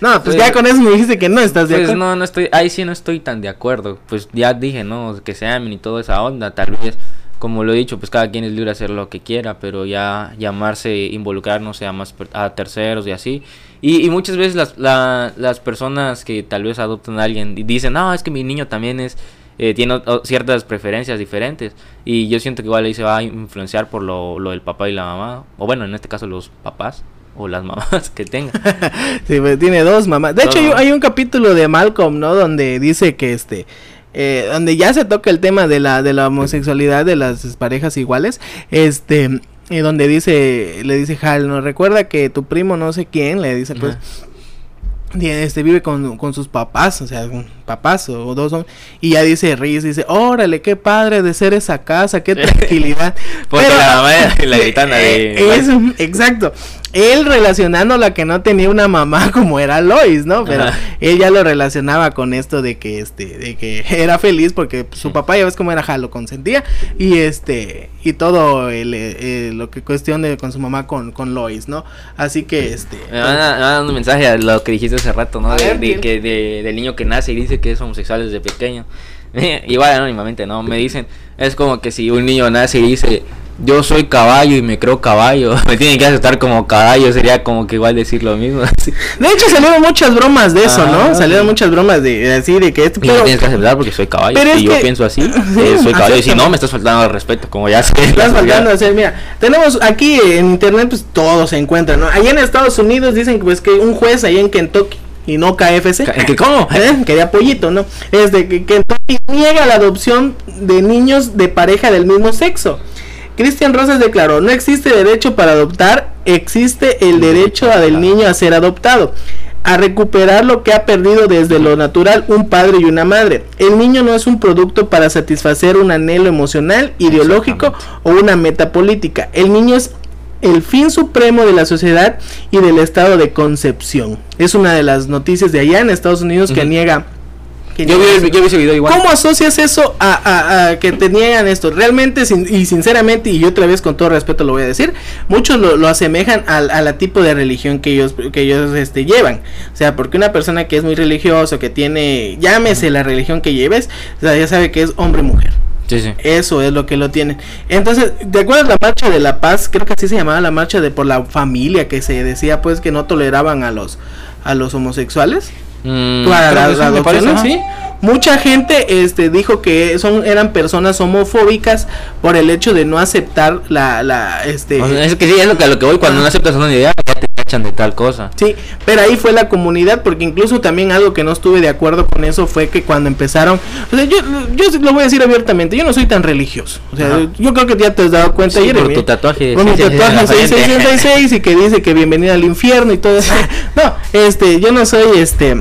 No, pues Pues- ya con eso me dijiste que no estás de Pues acuerdo. no, no estoy, ahí sí no estoy tan de acuerdo. Pues ya dije, ¿no? Que se amen y toda esa onda, tal vez, como lo he dicho, pues cada quien es libre de hacer lo que quiera, pero ya llamarse, involucrarnos a más a terceros y así. Y, y muchas veces las, la- las personas que tal vez adoptan a alguien y dicen, no, es que mi niño también es, eh, tiene o- ciertas preferencias diferentes. Y yo siento que igual ahí se va a influenciar por lo, lo del papá y la mamá, o bueno, en este caso los papás o las mamás que tengan. Sí, pues, tiene dos mamás. De hecho, hay, un capítulo de Malcolm, ¿no? Donde dice que este. eh, donde ya se toca el tema de la, de la homosexualidad de las parejas iguales. Este. Y donde dice. Le dice Hal, ¿no? Recuerda que tu primo no sé quién. Le dice, pues. Este vive con, con sus papás, o sea, papás o, dos son, y ya dice Reyes, dice, órale, qué padre de ser esa casa, qué tranquilidad. Porque Pero- la mamá y la gritana de... eso, exacto. Él relacionándola que no tenía una mamá como era Lois, ¿no? Pero Ajá. él ya lo relacionaba con esto de que este, de que era feliz porque su papá ya ves cómo era Hal, lo consentía y este y todo el, eh, eh, lo que cuestión de con su mamá con, con Lois, ¿no? Así que este Me manda, me manda un mensaje a lo que dijiste hace rato, ¿no? A De, que de- del niño que nace y dice que es homosexual desde pequeño. Igual anónimamente, ¿no? Me dicen, es como que si un niño nace y dice, yo soy caballo y me creo caballo, me tienen que aceptar como caballo, sería como que igual decir lo mismo. así. De hecho salieron muchas bromas de eso, Ah, ¿no? Salieron muchas bromas de así de que esto, Y me pero tienes que aceptar porque soy caballo. pero y yo que- pienso así, Sí, eh, soy caballo. Y si no, me estás faltando al respeto, como ya sé. Estás faltando a hacer, mira, tenemos aquí en internet pues todo se encuentra, ¿no? Allá en Estados Unidos dicen pues que un juez allá en Kentucky y no KFC. ¿que cómo? ¿Eh? Quería pollito, ¿no? Es de que Kentucky niega la adopción de niños de pareja del mismo sexo. Cristian Rosas declaró, no existe derecho para adoptar, existe el derecho del niño a ser adoptado, a recuperar lo que ha perdido desde lo natural un padre y una madre. El niño no es un producto para satisfacer un anhelo emocional, ideológico o una meta política. El niño es el fin supremo de la sociedad y del estado de concepción. Es una de las noticias de allá en Estados Unidos que niega. Yo vi, el- yo vi ese video igual. ¿Cómo asocias eso a, a- a que te niegan esto? Realmente sin- y sinceramente, y otra vez con todo respeto lo voy a decir, muchos lo, lo asemejan al, a la tipo de religión que ellos, que ellos este, llevan. O sea, porque una persona que es muy religiosa, que tiene, llámese la religión que lleves, o sea, ya sabe que es hombre-mujer. Sí, sí. Eso es lo que lo tienen. Entonces, ¿te acuerdas la marcha de la paz? Creo que así se llamaba la marcha de por la familia, que se decía pues que no toleraban a los a los homosexuales. Mm, me parece, adopciones, ajá. sí. Mucha gente este dijo que son eran personas homofóbicas por el hecho de no aceptar la la este O sea, es que sí, es lo que, a lo que voy. Cuando no aceptas una idea, ya te echan de tal cosa. Sí, pero ahí fue la comunidad, porque incluso también algo que no estuve de acuerdo con eso fue que cuando empezaron, o sea, yo, yo lo voy a decir abiertamente, yo no soy tan religioso, o sea, Ajá. yo creo que ya te has dado cuenta, Sí, Jeremy, por tu tatuaje. con mi tatuaje en la frente. 666 y que dice que bienvenida al infierno y todo eso. No, este, yo no soy este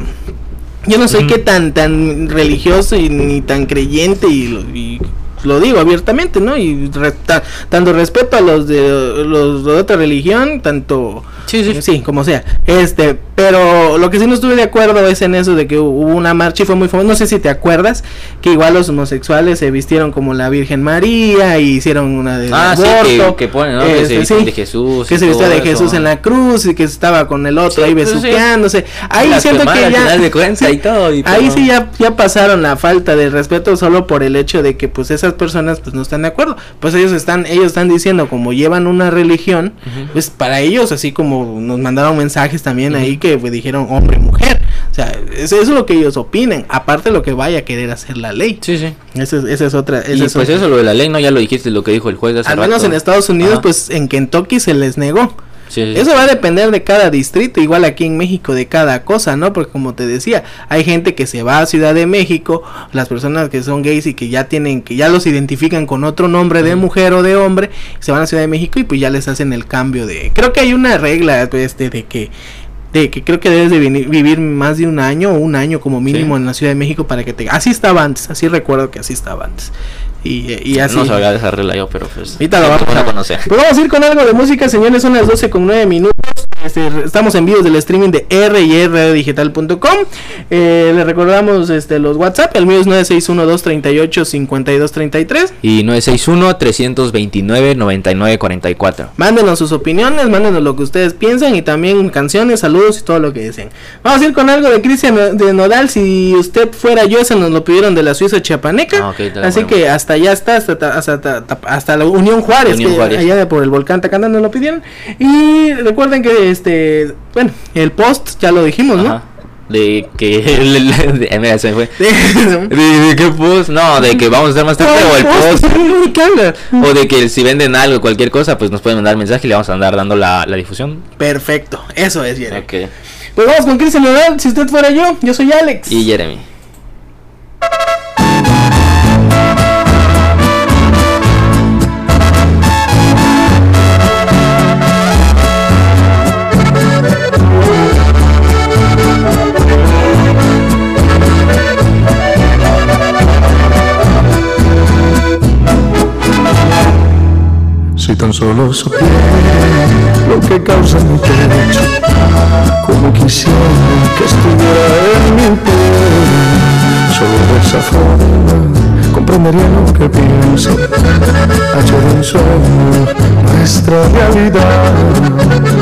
yo no soy que tan tan religioso y ni tan creyente y, lo- y lo digo abiertamente, ¿no? Y re- ta- tanto respeto a los de los de otra religión, tanto Sí, sí. sí, como sea. Este, pero lo que sí no estuve de acuerdo es en eso de que hubo una marcha y fue muy famoso. No sé si te acuerdas que igual los homosexuales se vistieron como la Virgen María y hicieron una de Ah, sí, que, que ponen, ¿no? que se Este, sí, de Jesús. que se vestía todo de Jesús eso. en la cruz y que estaba con el otro Sí, ahí pues, besuqueándose. Ahí siento que ya final de cuentas y todo, y ahí sí ya ya pasaron la falta de respeto solo por el hecho de que pues esas personas pues no están de acuerdo. Pues ellos están ellos están diciendo como llevan una religión, pues para ellos así como nos mandaron mensajes también ahí que pues, dijeron hombre mujer. O sea, eso, eso es lo que ellos opinan, aparte de lo que vaya a querer hacer la ley. Sí, sí. Esa es, esa es otra esa Y es pues otra. eso, lo de la ley, ¿no? Ya lo dijiste, lo que dijo el juez de hace Al menos en Estados Unidos, Ajá. pues en Kentucky se les negó. Sí. Eso va a depender de cada distrito, igual aquí en México de cada cosa, ¿no? Porque como te decía, hay gente que se va a Ciudad de México, las personas que son gays y que ya tienen, que ya los identifican con otro nombre de mujer o de hombre, se van a Ciudad de México y pues ya les hacen el cambio de... Creo que hay una regla, pues, este, de que de que creo que debes de vivir más de un año o un año como mínimo Sí. en la Ciudad de México para que te... Así estaba antes, así recuerdo que así estaba antes. Y, y así... No sabía de esa regla yo, pero pues. Ahorita lo vamos a conocer. Pues vamos a ir con algo de música, señores. Son las 12 con 9 minutos. Este, estamos en vivos del streaming de R y rdigital.com. Eh, le recordamos este, los WhatsApp. El mío es 961-238-5233. Y 961-329-9944. Mándenos sus opiniones, mándenos lo que ustedes piensan y también canciones, saludos y todo lo que deseen. Vamos a ir con algo de Cristian de Nodal. Si usted fuera yo, se nos lo pidieron de la Suiza Chiapaneca. Ah, Así que hasta allá está, hasta, hasta, hasta- hasta la Unión Juárez, Unión que Juárez. allá por el volcán Tacanda nos lo pidieron. Y recuerden que este, bueno, el post ya lo dijimos, ¿no? De que. de- mira, se me fue. De- ¿De, post? No, de que vamos a estar más tarde o el post. O de que si venden algo, cualquier cosa, pues nos pueden mandar mensaje y le vamos a andar dando la, la difusión. Perfecto, eso es, Jeremy. Ok. Pues vamos con Cristian Nodal. Si usted fuera yo, yo soy Alex. Y Jeremy. Solo supiera lo que causa mi pecho, como quisiera que estuviera en mi piel. Solo de esa forma comprendería lo que pienso, de un sueño nuestra realidad.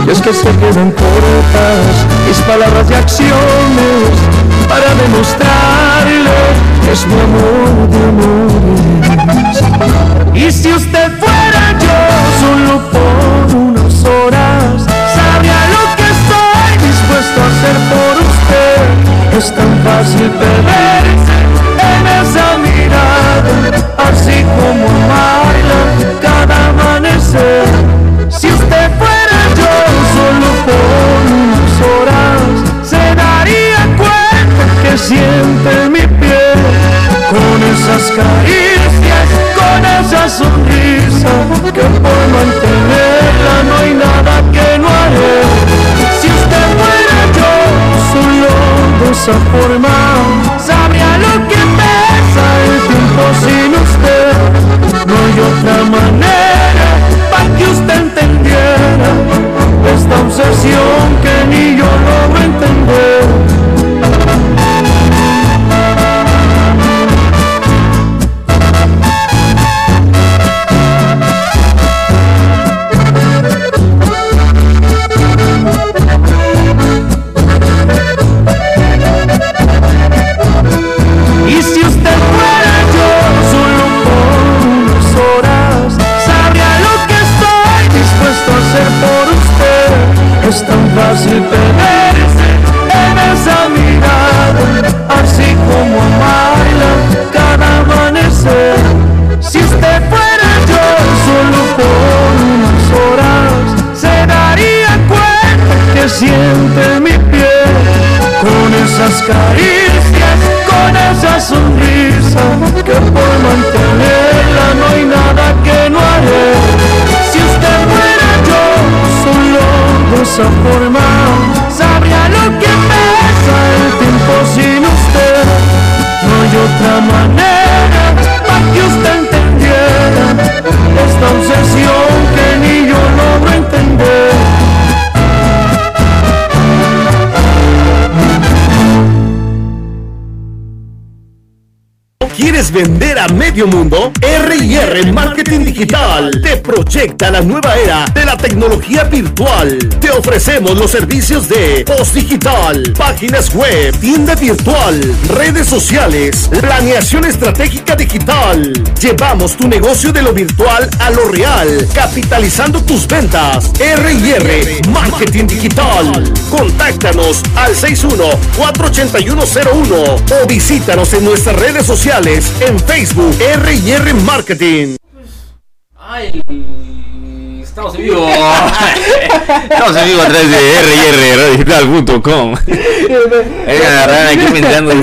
Y es que se quedan cortas mis palabras y acciones para demostrarle que es mi amor de amores. Y si usted fuera yo, solo por unas horas, sabría lo que estoy dispuesto a hacer por usted. Es tan fácil perderse en esa mirada, así como amarla que siente mi piel con esas caricias, con esa sonrisa que por mantenerla no hay nada que no haré. Si usted fuera yo solo de esa forma, sabría lo que pesa el tiempo sin usted. No hay otra manera para que usted entendiera esta obsesión que ni yo logro entender. Tan fácil perderse en esa mirada, así como amarla cada amanecer. Si usted fuera yo solo por unas horas, se daría cuenta que siente mi piel con esas caricias, con esa sonrisa, que por mantenerla no hay nada que no haré. Esa forma, sabría lo que pesa el tiempo sin usted. No hay otra manera vender a medio mundo? R&R Marketing Digital te proyecta la nueva era de la tecnología virtual. Te ofrecemos los servicios de post digital, páginas web, tienda virtual, redes sociales, planeación estratégica digital. Llevamos tu negocio de lo virtual a lo real, capitalizando tus ventas. R&R Marketing Digital. Contáctanos al 61-48101 o visítanos en nuestras redes sociales en Facebook R&R Marketing. Ay, estamos en vivo. estamos en vivo a través de me agarraron aquí pensando.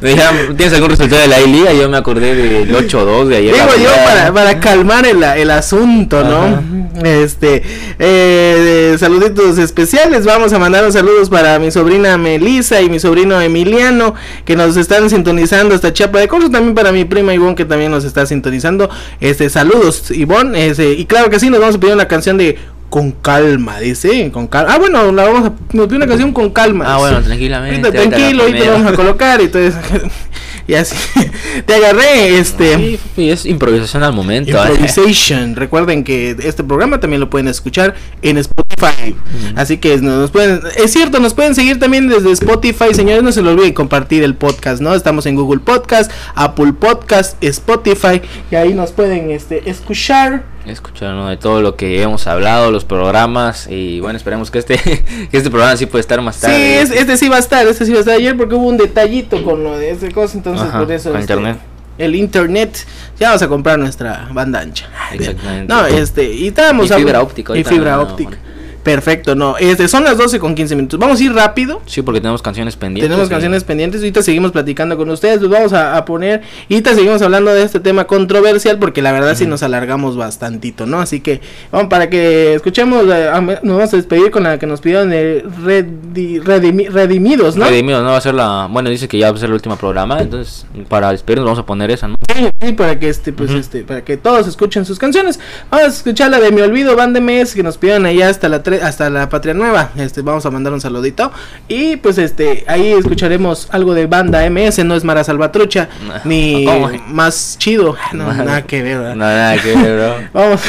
Me dijeron, ¿tienes algún resultado de la I-Liga? Yo me acordé del 8-2 de ayer. Digo la yo verdad. para, para calmar el, el asunto, ¿no? Este, eh, saluditos especiales. Vamos a mandar los saludos para mi sobrina Melissa y mi sobrino Emiliano que nos están sintonizando hasta Chiapa de Corzo. También para mi prima Ivonne que también nos está sintonizando. Este, saludos Ivonne. Este, y claro que sí, nos vamos a pedir una canción de con calma, dice, con calma. Ah, bueno, la vamos a nos pide una canción con calma. Ah, dice. bueno, tranquilamente. Ahorita la tranquilo, ahorita lo ponemos. vamos a colocar y todo y así. Te agarré, este. Sí, sí, es improvisación al momento. ¿eh? Improvisation. Recuerden que este programa también lo pueden escuchar en Spotify. Así que nos pueden, es cierto, nos pueden seguir también desde Spotify, señores, no se lo olviden compartir el podcast, ¿no? Estamos en Google Podcast, Apple Podcast, Spotify y ahí nos pueden este escuchar. Escuchar ¿no? de todo lo que hemos hablado, los programas. Y bueno, esperemos que este, que este programa sí pueda estar más Sí, tarde. es- este sí va a estar, este sí va a estar ayer porque hubo un detallito con lo de esta cosa, entonces Ajá, por eso con este, internet. el internet, ya vamos a comprar nuestra banda ancha. Exactamente. No, este, y estábamos Y fibra óptica Y no, bueno. Perfecto, no. Este, son las 12 con 15 minutos. Vamos a ir rápido. Sí, porque tenemos canciones pendientes. Tenemos canciones pendientes. Ahorita seguimos platicando con ustedes. Los vamos a, a poner. Ahorita seguimos hablando de este tema controversial. Porque la verdad sí nos alargamos bastantito, ¿no? Así que vamos para que escuchemos. eh, nos vamos a despedir con la que nos pidieron de Redi- Redimi- Redimidos, ¿no? Redimidos, no va a ser la. Bueno, dice que ya va a ser el último programa. Entonces, para despedirnos, vamos a poner esa, ¿no? Sí, sí, para que este, pues este, para que todos escuchen sus canciones. Vamos a escuchar la de Mi Olvido, Band MS, que nos pidieron allá hasta la tre- hasta la Patria Nueva. Este, vamos a mandar un saludito. Y pues este, ahí escucharemos algo de banda MS, no es Mara Salvatrucha, No, ni ¿cómo? más chido. No, nada que ver, No, nada que ver, bro. Vamos.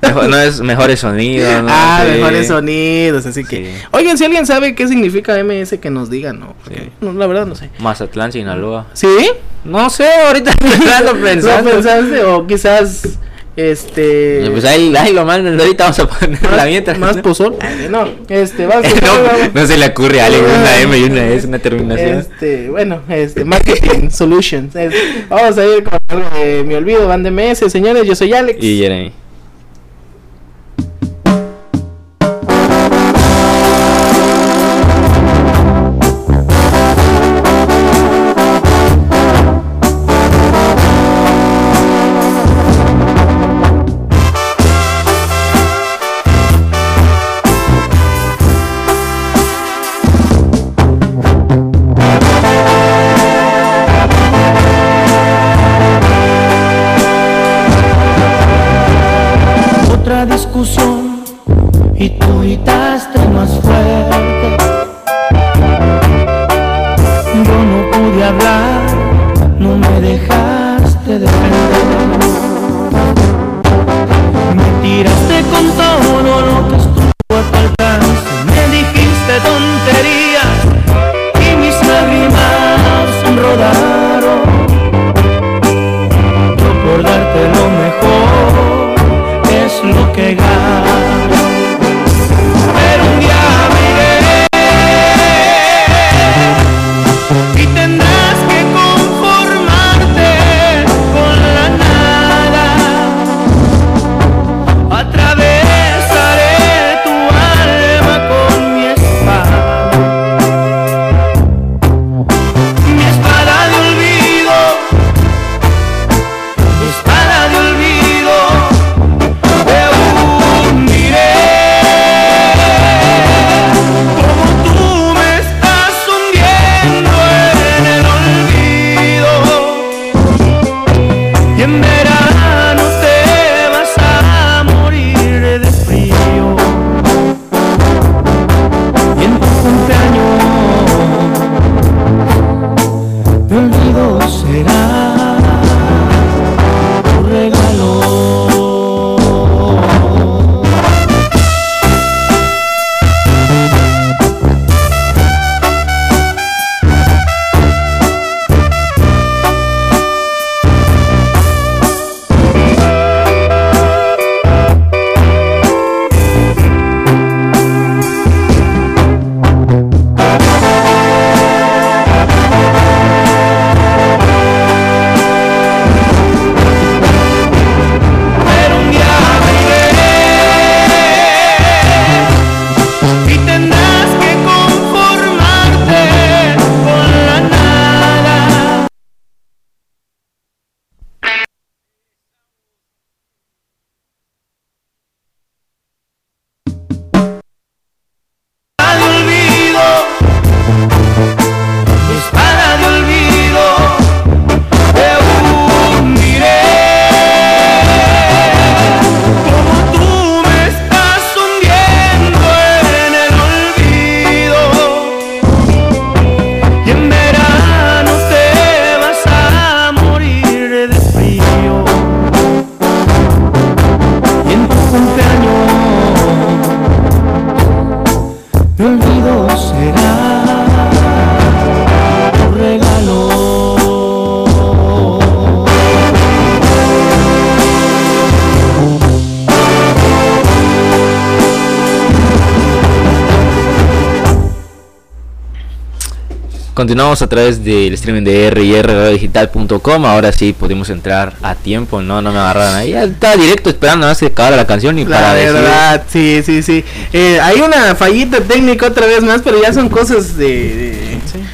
Mejor- no es mejores sonidos, ¿no? ah, Sí. mejores sonidos, así que. Sí. Oigan, si alguien sabe qué significa MS, que nos diga, ¿no? Sí. no, la verdad no sé. Mazatlán, Sinaloa. ¿Sí? No sé, ahorita me ando ¿Lo pensaste? O quizás Este. Pues ahí, ahí lo mandan, ahorita vamos a poner la más, mientras. más ¿no? Ay, No, este, vamos a no, no se le ocurre a Alex una M y una S, una terminación. Este, bueno, este, Marketing Solutions. Es- vamos a ir con algo de Mi Olvido, Band MS, señores, yo soy Alex. Y Jeremy. Continuamos a través del streaming de rrdigital.com. Ahora sí pudimos entrar a tiempo, no, no me agarraron ahí. Estaba directo esperando más que acabara la canción y La para decir- verdad, sí, sí, sí. Eh, hay una fallita técnica otra vez más, pero ya son cosas de,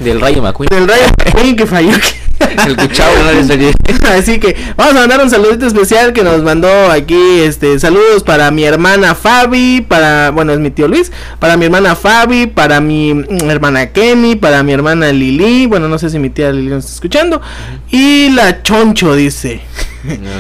de- del Rayo McQueen. del Rayo McQueen que falló. El cuchao no le salió. Así que vamos a mandar un saludito especial que nos mandó aquí, este, saludos para mi hermana Fabi, para, bueno, es mi tío Luis, para mi hermana Fabi, para mi mm, hermana Kenny, para mi hermana Lili, bueno, no sé si mi tía Lili nos está escuchando, y la Choncho dice.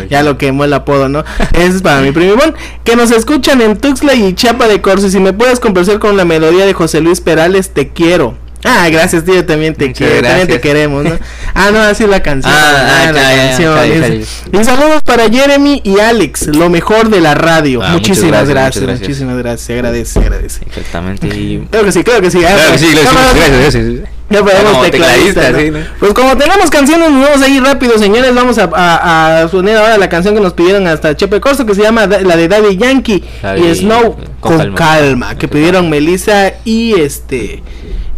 ya lo quemó el apodo, ¿no? Ese es para mi primo. Que nos escuchan en Tuxtla y Chapa de Corzo. Y si me puedes conversar con la melodía de José Luis Perales, te quiero. Ah, gracias, tío, también te Muchas quiero, también te queremos, ¿no? Ah, no, así la canción. Ah, la ah, ya, ya, canción. ya, ya, dice. ya. Y saludos para Jeremy y Alex, lo mejor de la radio. Ah, muchísimas gracias, gracias, gracias. muchísimas gracias, se agradece, se agradece. Exactamente. Y... Claro que sí, claro que sí. Claro que sí, claro sí, gracias, gracias. Ya podemos como tecladista, tecladista, ¿no? sí, ¿no? Pues como tengamos canciones, nos vamos a ir rápido, señores. Vamos a, a, a poner ahora la canción que nos pidieron hasta Chepe Corso, que se llama la de Daddy Yankee Daddy- y Snow con con, calma, calma. que pidieron Melissa y este.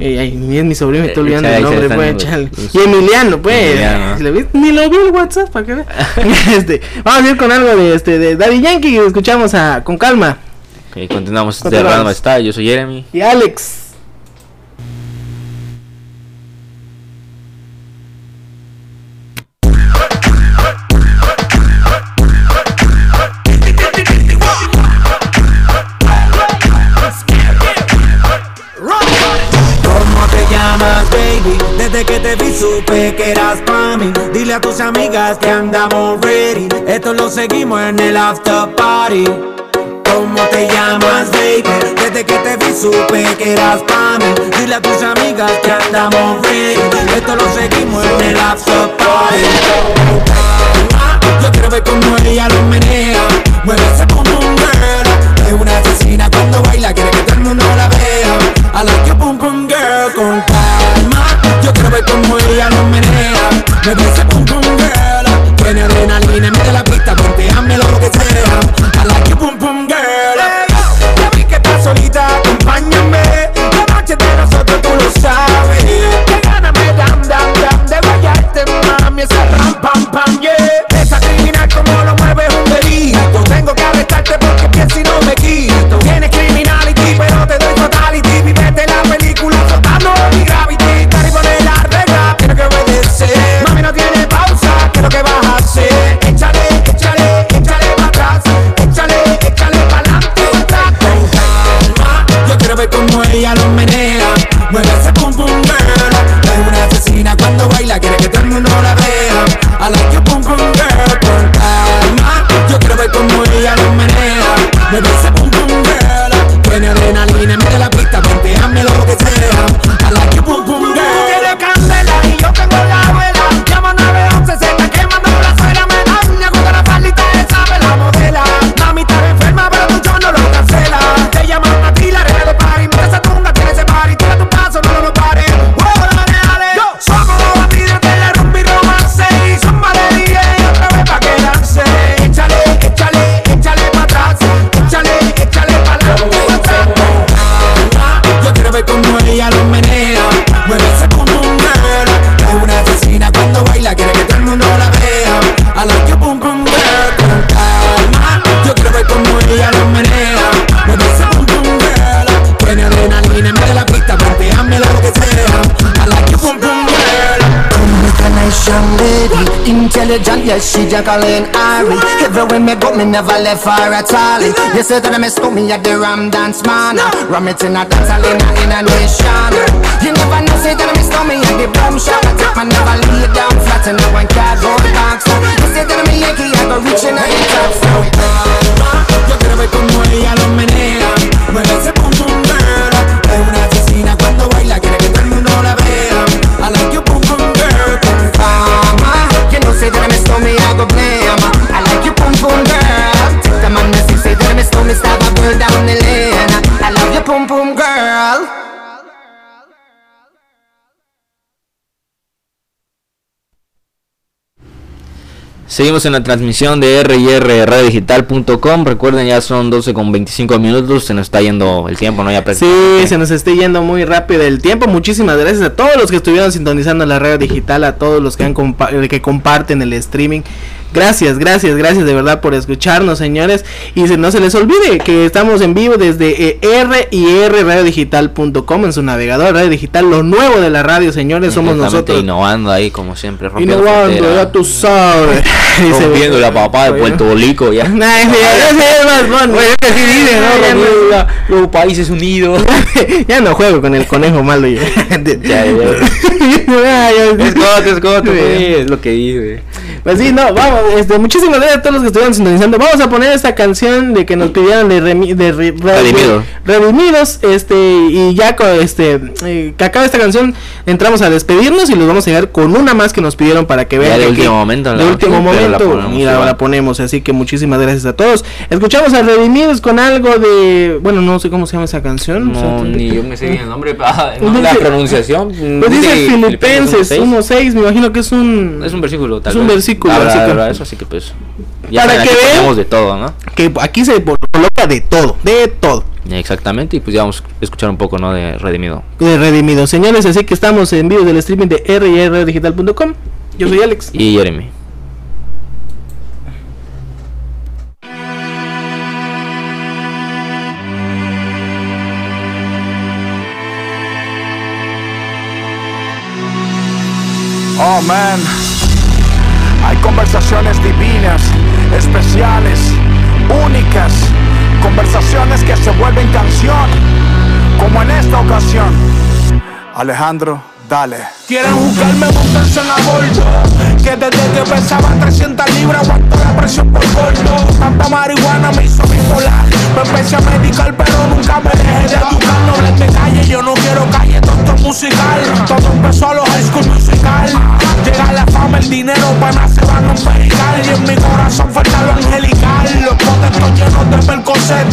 Eh, ay, es mi sobrino, me estoy Eh, olvidando ahí el nombre, pues, chale. Y Emiliano, pues. Emiliano. Ni lo vi el WhatsApp, ¿para qué? este, vamos a ir con algo de este de Daddy Yankee y escuchamos a Con Calma. Ok, continuamos de Continuamos. Random Style. Yo soy Jeremy. Y Alex. Dile a tus amigas que andamos ready. Esto lo seguimos en el after party. ¿Cómo te llamas, baby? Desde que te vi supe que eras pa' mí Dile a tus amigas que andamos ready. Esto lo seguimos en el after party. Yo quiero ver cómo ella lo menea. Mueve ese pum pum girl. Es una asesina cuando baila Quiere que todo el mundo la vea. Like your pum pum girl Con calma. Yo quiero ver cómo ella lo menea Ese pum pum girl Tiene adrenalina Mete la pista Ponteame lo que sea intelligent, yes, she Jacqueline Ari. Everywhere me go, me never left her at all. You say that I miss me at the Ram Dance Man. Ram it in a dance a, in a nation. You never know, say that I miss me at the boom shop. I take my never lay down flat in a one cardboard box. You say that I'm a Yankee, I go reaching out the top. So, Seguimos en la transmisión de rrradiodigital.com. Recuerden, ya son 12 con 25 minutos. Se nos está yendo el tiempo, ¿no? Ya Sí, se nos está yendo muy rápido el tiempo. Muchísimas gracias a todos los que estuvieron sintonizando la radio digital, a todos los que han compa- que comparten el streaming. Gracias, gracias, gracias de verdad por escucharnos, señores. Y se, no se les olvide que estamos en vivo desde eh, R y radiodigital.com en su navegador radio digital, lo nuevo de la radio, señores, somos nosotros. Innovando ahí, como siempre. rompiendo Innovando, ya tú sabes. Rompiendo la papá de Puerto Rico, ya. Los países unidos. ya no juego con el conejo malo. Ya, Ya, Es pues, es lo que dice. Pues sí, no, vamos, este, muchísimas gracias a todos los que estuvieron sintonizando. Vamos a poner esta canción de que nos pidieron de, remi- de, re- re- Redimidos. Redimidos, este, y ya con este, eh, que acabe esta canción, entramos a despedirnos y los vamos a llegar con una más que nos pidieron para que vean. de que- último momento, De último momento, ponemos y la, la ponemos, así que muchísimas gracias a todos. Escuchamos a Redimidos con algo de, bueno, no sé cómo se llama esa canción. No, O sea, ni yo me sé bien el nombre. no, la pronunciación. Pues dice Filipenses Filipenses 1:6. 1.6, me imagino que es un... Es un versículo, tal Es un habrá eso, así que pues. Ya Para que ponemos de todo, ¿no? Que aquí se coloca de todo, de todo. Exactamente, y pues ya vamos a escuchar un poco, ¿no? De Redimido. De redimido. Señores, así que estamos en vivo del streaming de rrdigital.com. Yo soy Alex. Y Jeremy. Oh man, hay conversaciones divinas, especiales, únicas, conversaciones que se vuelven canción, como en esta ocasión. Alejandro, dale. Quieren juzgarme, montarse en a bordo Que desde que pesaba 300 libras aguanto la presión por gordo Tanta marihuana me hizo bipolar. Me empecé a medicar pero nunca me dejé de educar. No hables calle, yo no quiero calle, tonto musical. Todo empezó a los high school musical. Llega la fama, el dinero, para se van a un perical Y en mi corazón falta lo angelical. Los potestos llenos de percocet.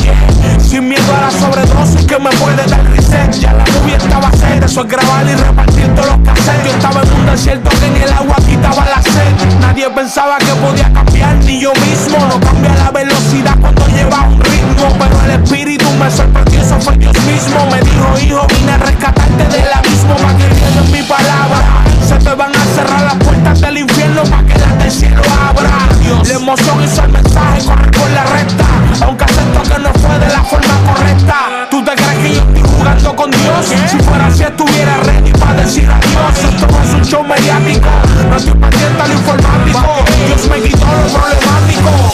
Sin miedo a la sobredosis que me puede dar reset. Ya la movie estaba sed, eso es grabar y repartir los cassettes. Yo estaba en un desierto que ni el agua quitaba la sed. Nadie pensaba que podía cambiar, ni yo mismo. No cambia la velocidad cuando lleva un ritmo Pero el espíritu me sorprendió, eso fue Dios mismo. Me dijo, hijo, vine a rescatarte del abismo Pa' que en mi palabra. Se te van a cerrar las puertas del infierno Pa' que las del cielo abra. La emoción hizo el mensaje correr por la recta. Aunque acepto que no fue de la forma correcta. ¿Tú te crees que yo estoy jugando con Dios? Si fuera así estuviera ready para decir adiós. Esto no es un show mediático No estoy pendiente al informático. Dios me quitó lo problemático.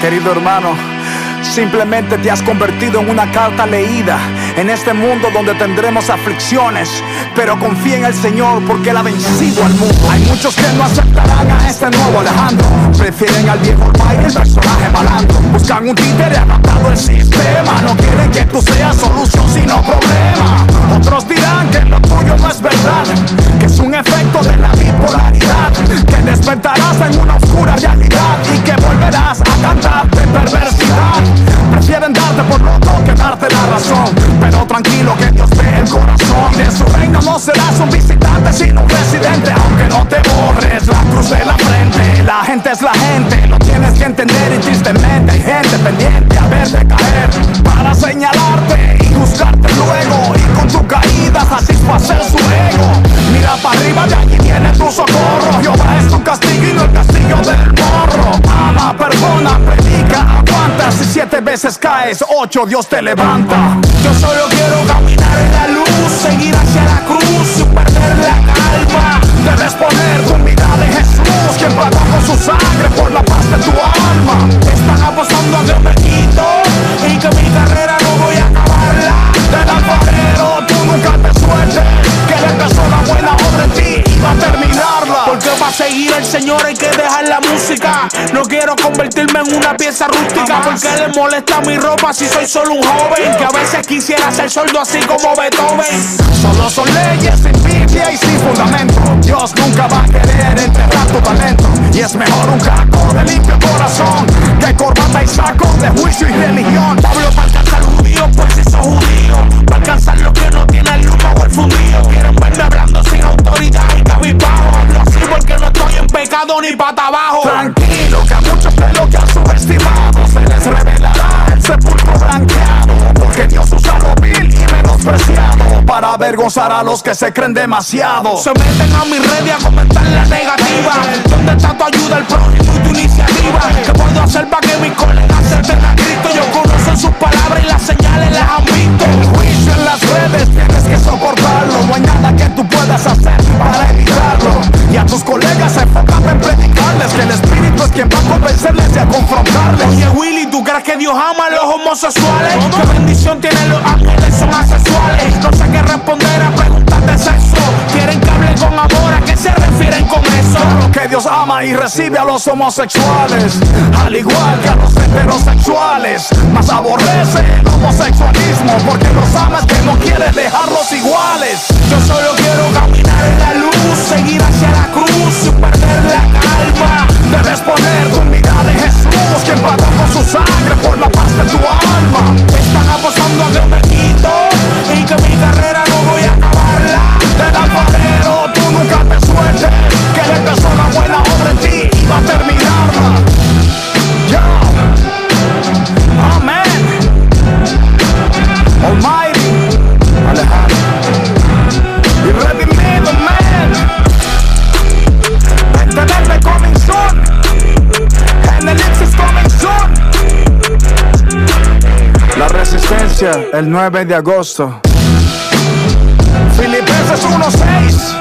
Querido hermano, simplemente te has convertido en una carta leída en este mundo donde tendremos aflicciones. Pero confía en el Señor porque Él ha vencido al mundo. Hay muchos que no aceptarán a este nuevo Alejandro. Prefieren al viejo Mike, el personaje malandro. Buscan un títere adaptado al sistema. No quieren que tú seas solución sino problema. Otros dirán que lo tuyo no es verdad, que es un efecto de la bipolaridad. Que despertarás en una oscura realidad y que volverás a cantar de perversidad. Prefieren darte por loco que darte la razón. Pero tranquilo que Dios ve el corazón. De su reino no serás un visitante, sino un residente. Aunque no te borres la cruz de la frente. La gente es la gente, lo tienes que entender. Y tristemente hay gente pendiente a verte caer. Para señalarte y buscarte luego. Y con tu caída satisfacer su ego. Mira para arriba, de allí viene tu socorro. Jehová es tu castigo y no el castigo del morro. Ama, perdona, predica, aguanta. Si siete veces caes, ocho Dios te levanta. Solo quiero caminar en la luz, seguir hacia la cruz sin perder la calma. Debes poner tu mirada en Jesús, quien pagó con su sangre por la paz de tu alma. Están apostando a que me y que mi carrera para seguir al Señor hay que dejar la música. No quiero convertirme en una pieza rústica. Porque le molesta mi ropa si soy solo un joven. Que a veces quisiera ser sordo así como Beethoven. Solo son leyes sin Biblia y sin fundamento. Dios nunca va a querer enterrar tu talento. Y es mejor un caco de limpio corazón que corbata y saco de juicio y religión. Pablo para alcanzar judío, pues si sos judío. Para alcanzar lo que no tiene el humo o el fundido. Quieren verme hablando sin autoridad y cabizbajo. Porque no estoy en pecado ni pata abajo. Tranquilo que a muchos de lo que han subestimado se les revelará el sepulcro blanqueado. Porque Dios usa lo vil y menospreciado para avergonzar a los que se creen demasiado. Se meten a mi red y a comentar la negativa. ¿Dónde está tu ayuda, el prójimo y tu iniciativa? ¿Qué puedo hacer para que mis colegas acepten a Cristo? Yo conocen sus palabras y las señales las han visto. El juicio redes tienes que soportarlo. No hay nada que tú puedas hacer para evitarlo. Y a tus colegas enfócate en predicarles que el Espíritu es quien va a convencerles y a confrontarles. Oye Willy, ¿tú crees que Dios ama a los homosexuales? ¿Qué bendición tienen los ángeles? Son asexuales. No sé qué responder a preguntas de sexo. Quieren que hable con amor, ¿a qué se refieren con eso? Claro que Dios ama y recibe a los homosexuales, al igual que a los heterosexuales. Mas aborrece el homosexualismo porque los amas que no quiere dejarlos iguales. Yo solo quiero caminar en la luz, seguir hacia la cruz sin perder la calma. Debes poner tu mirada en Jesús, quien pagó con su sangre por la paz de tu alma. Están apostando a que el 9 de agosto. Filipenses 1.6.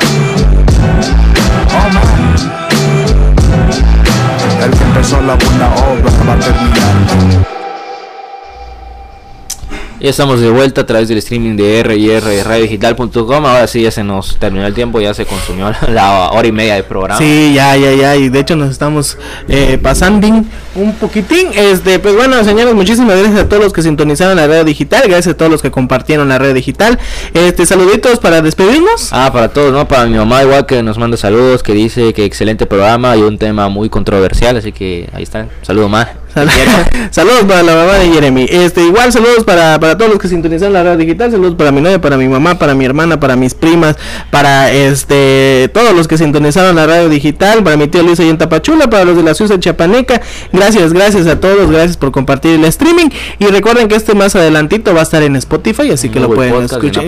Oh. El que empezó la buena obra va a terminar. Ya estamos de vuelta a través del streaming de RR radiodigital.com. Ahora sí ya se nos terminó el tiempo, ya se consumió la hora y media de programa. Sí, ya, ya, ya. Y de hecho nos estamos eh, pasando un poquitín. Este, pues bueno, señores, muchísimas gracias a todos los que sintonizaron la red digital. Gracias a todos los que compartieron la red digital. Este, saluditos para despedirnos. Ah, para todos, ¿no? Para mi mamá igual que nos manda saludos, que dice que excelente programa y un tema muy controversial, así que ahí está. Saludo más. Sal- saludos para la mamá de Jeremy. Este, igual saludos para, para todos los que sintonizaron la radio digital. Saludos para mi novia, para mi mamá, para mi hermana, para mis primas, para este todos los que sintonizaron la radio digital, para mi tío Luis ahí en Tapachula, para los de la Ciudad Chapaneca. Gracias, gracias a todos, gracias por compartir el streaming. Y recuerden que este más adelantito va a estar en Spotify, así que lo pueden Podcast, escuchar.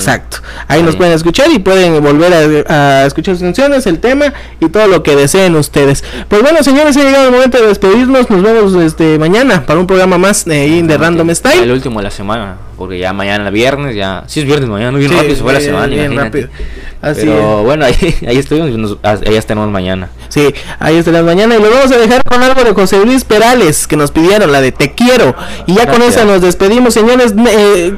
Exacto. Ahí nos pueden escuchar y pueden volver a, a escuchar sus canciones, el tema y todo lo que deseen ustedes. Pues bueno, señores, ha llegado el momento de despedirnos. Nos vemos este mañana para un programa más eh, de Random El Style. último de la semana, porque ya mañana viernes, ya. Sí, es viernes mañana, bien Sí, rápido se fue la semana, bien imagínate. rápido. Así Pero bueno, ahí, ahí estuvimos, nos- ah, ahí estaremos mañana. Sí, ahí estarás mañana y lo vamos a dejar con algo de José Luis Perales que nos pidieron, la de Te quiero. Y ya con esa nos despedimos, señores. Eh,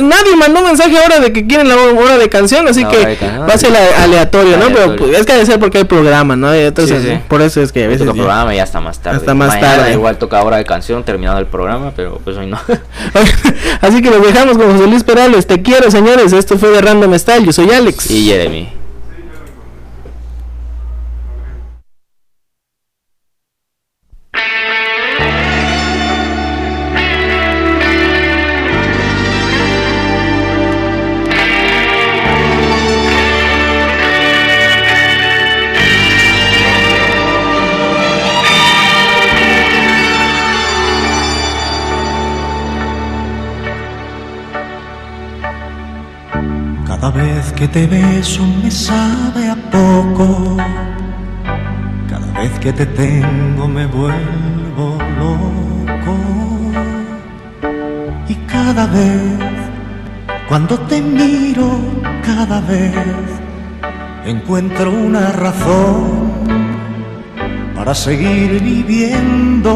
nadie mandó mensaje ahora de que quieren la hora de canción, así que canción. va a ser a- aleatorio, ¿no? Pero Aleatorio. pues, es que debe ser porque hay programa, ¿no? Y Entonces, Sí, sí. por eso es que a veces. Ya- programa y hasta más tarde. Hasta más Mañana tarde. Igual toca hora de canción, terminado el programa, pero pues hoy no. Así que los dejamos con José Luis Perales. Te quiero, señores. Esto fue de Random Style. Yo soy Alex. y. Cada vez que te beso me sabe a poco. Cada vez que te tengo me vuelvo loco. Y cada vez, cuando te miro, cada vez encuentro una razón para seguir viviendo.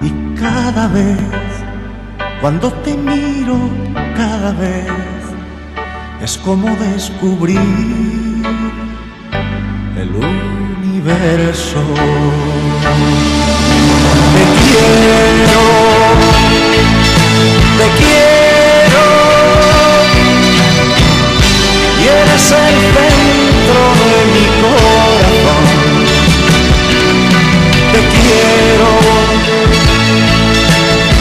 Y cada vez cuando te miro cada vez es como descubrir el universo. Te quiero, te quiero, y eres el centro de mi corazón. Te quiero,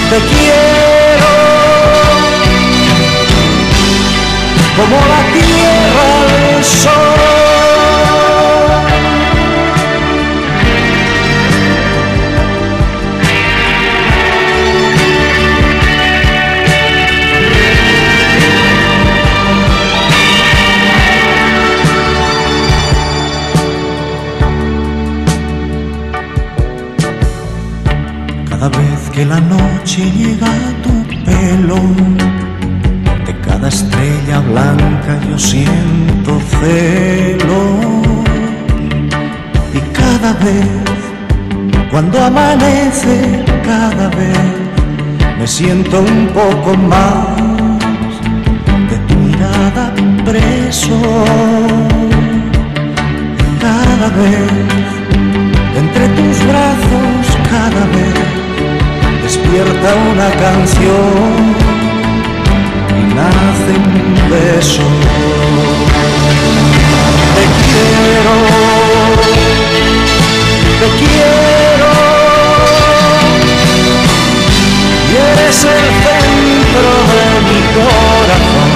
te quiero como la tierra al sol. Cada vez que la noche llega a tu pelo, de cada estrella blanca yo siento celo. Y cada vez, cuando amanece, cada vez me siento un poco más de tu mirada preso. Cada vez, entre tus brazos cada vez, despierta una canción nace un beso. Te quiero, te quiero, y eres el centro de mi corazón.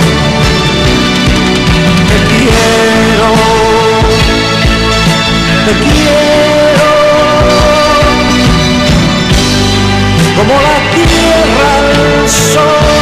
Te quiero, te quiero, como la tierra al sol.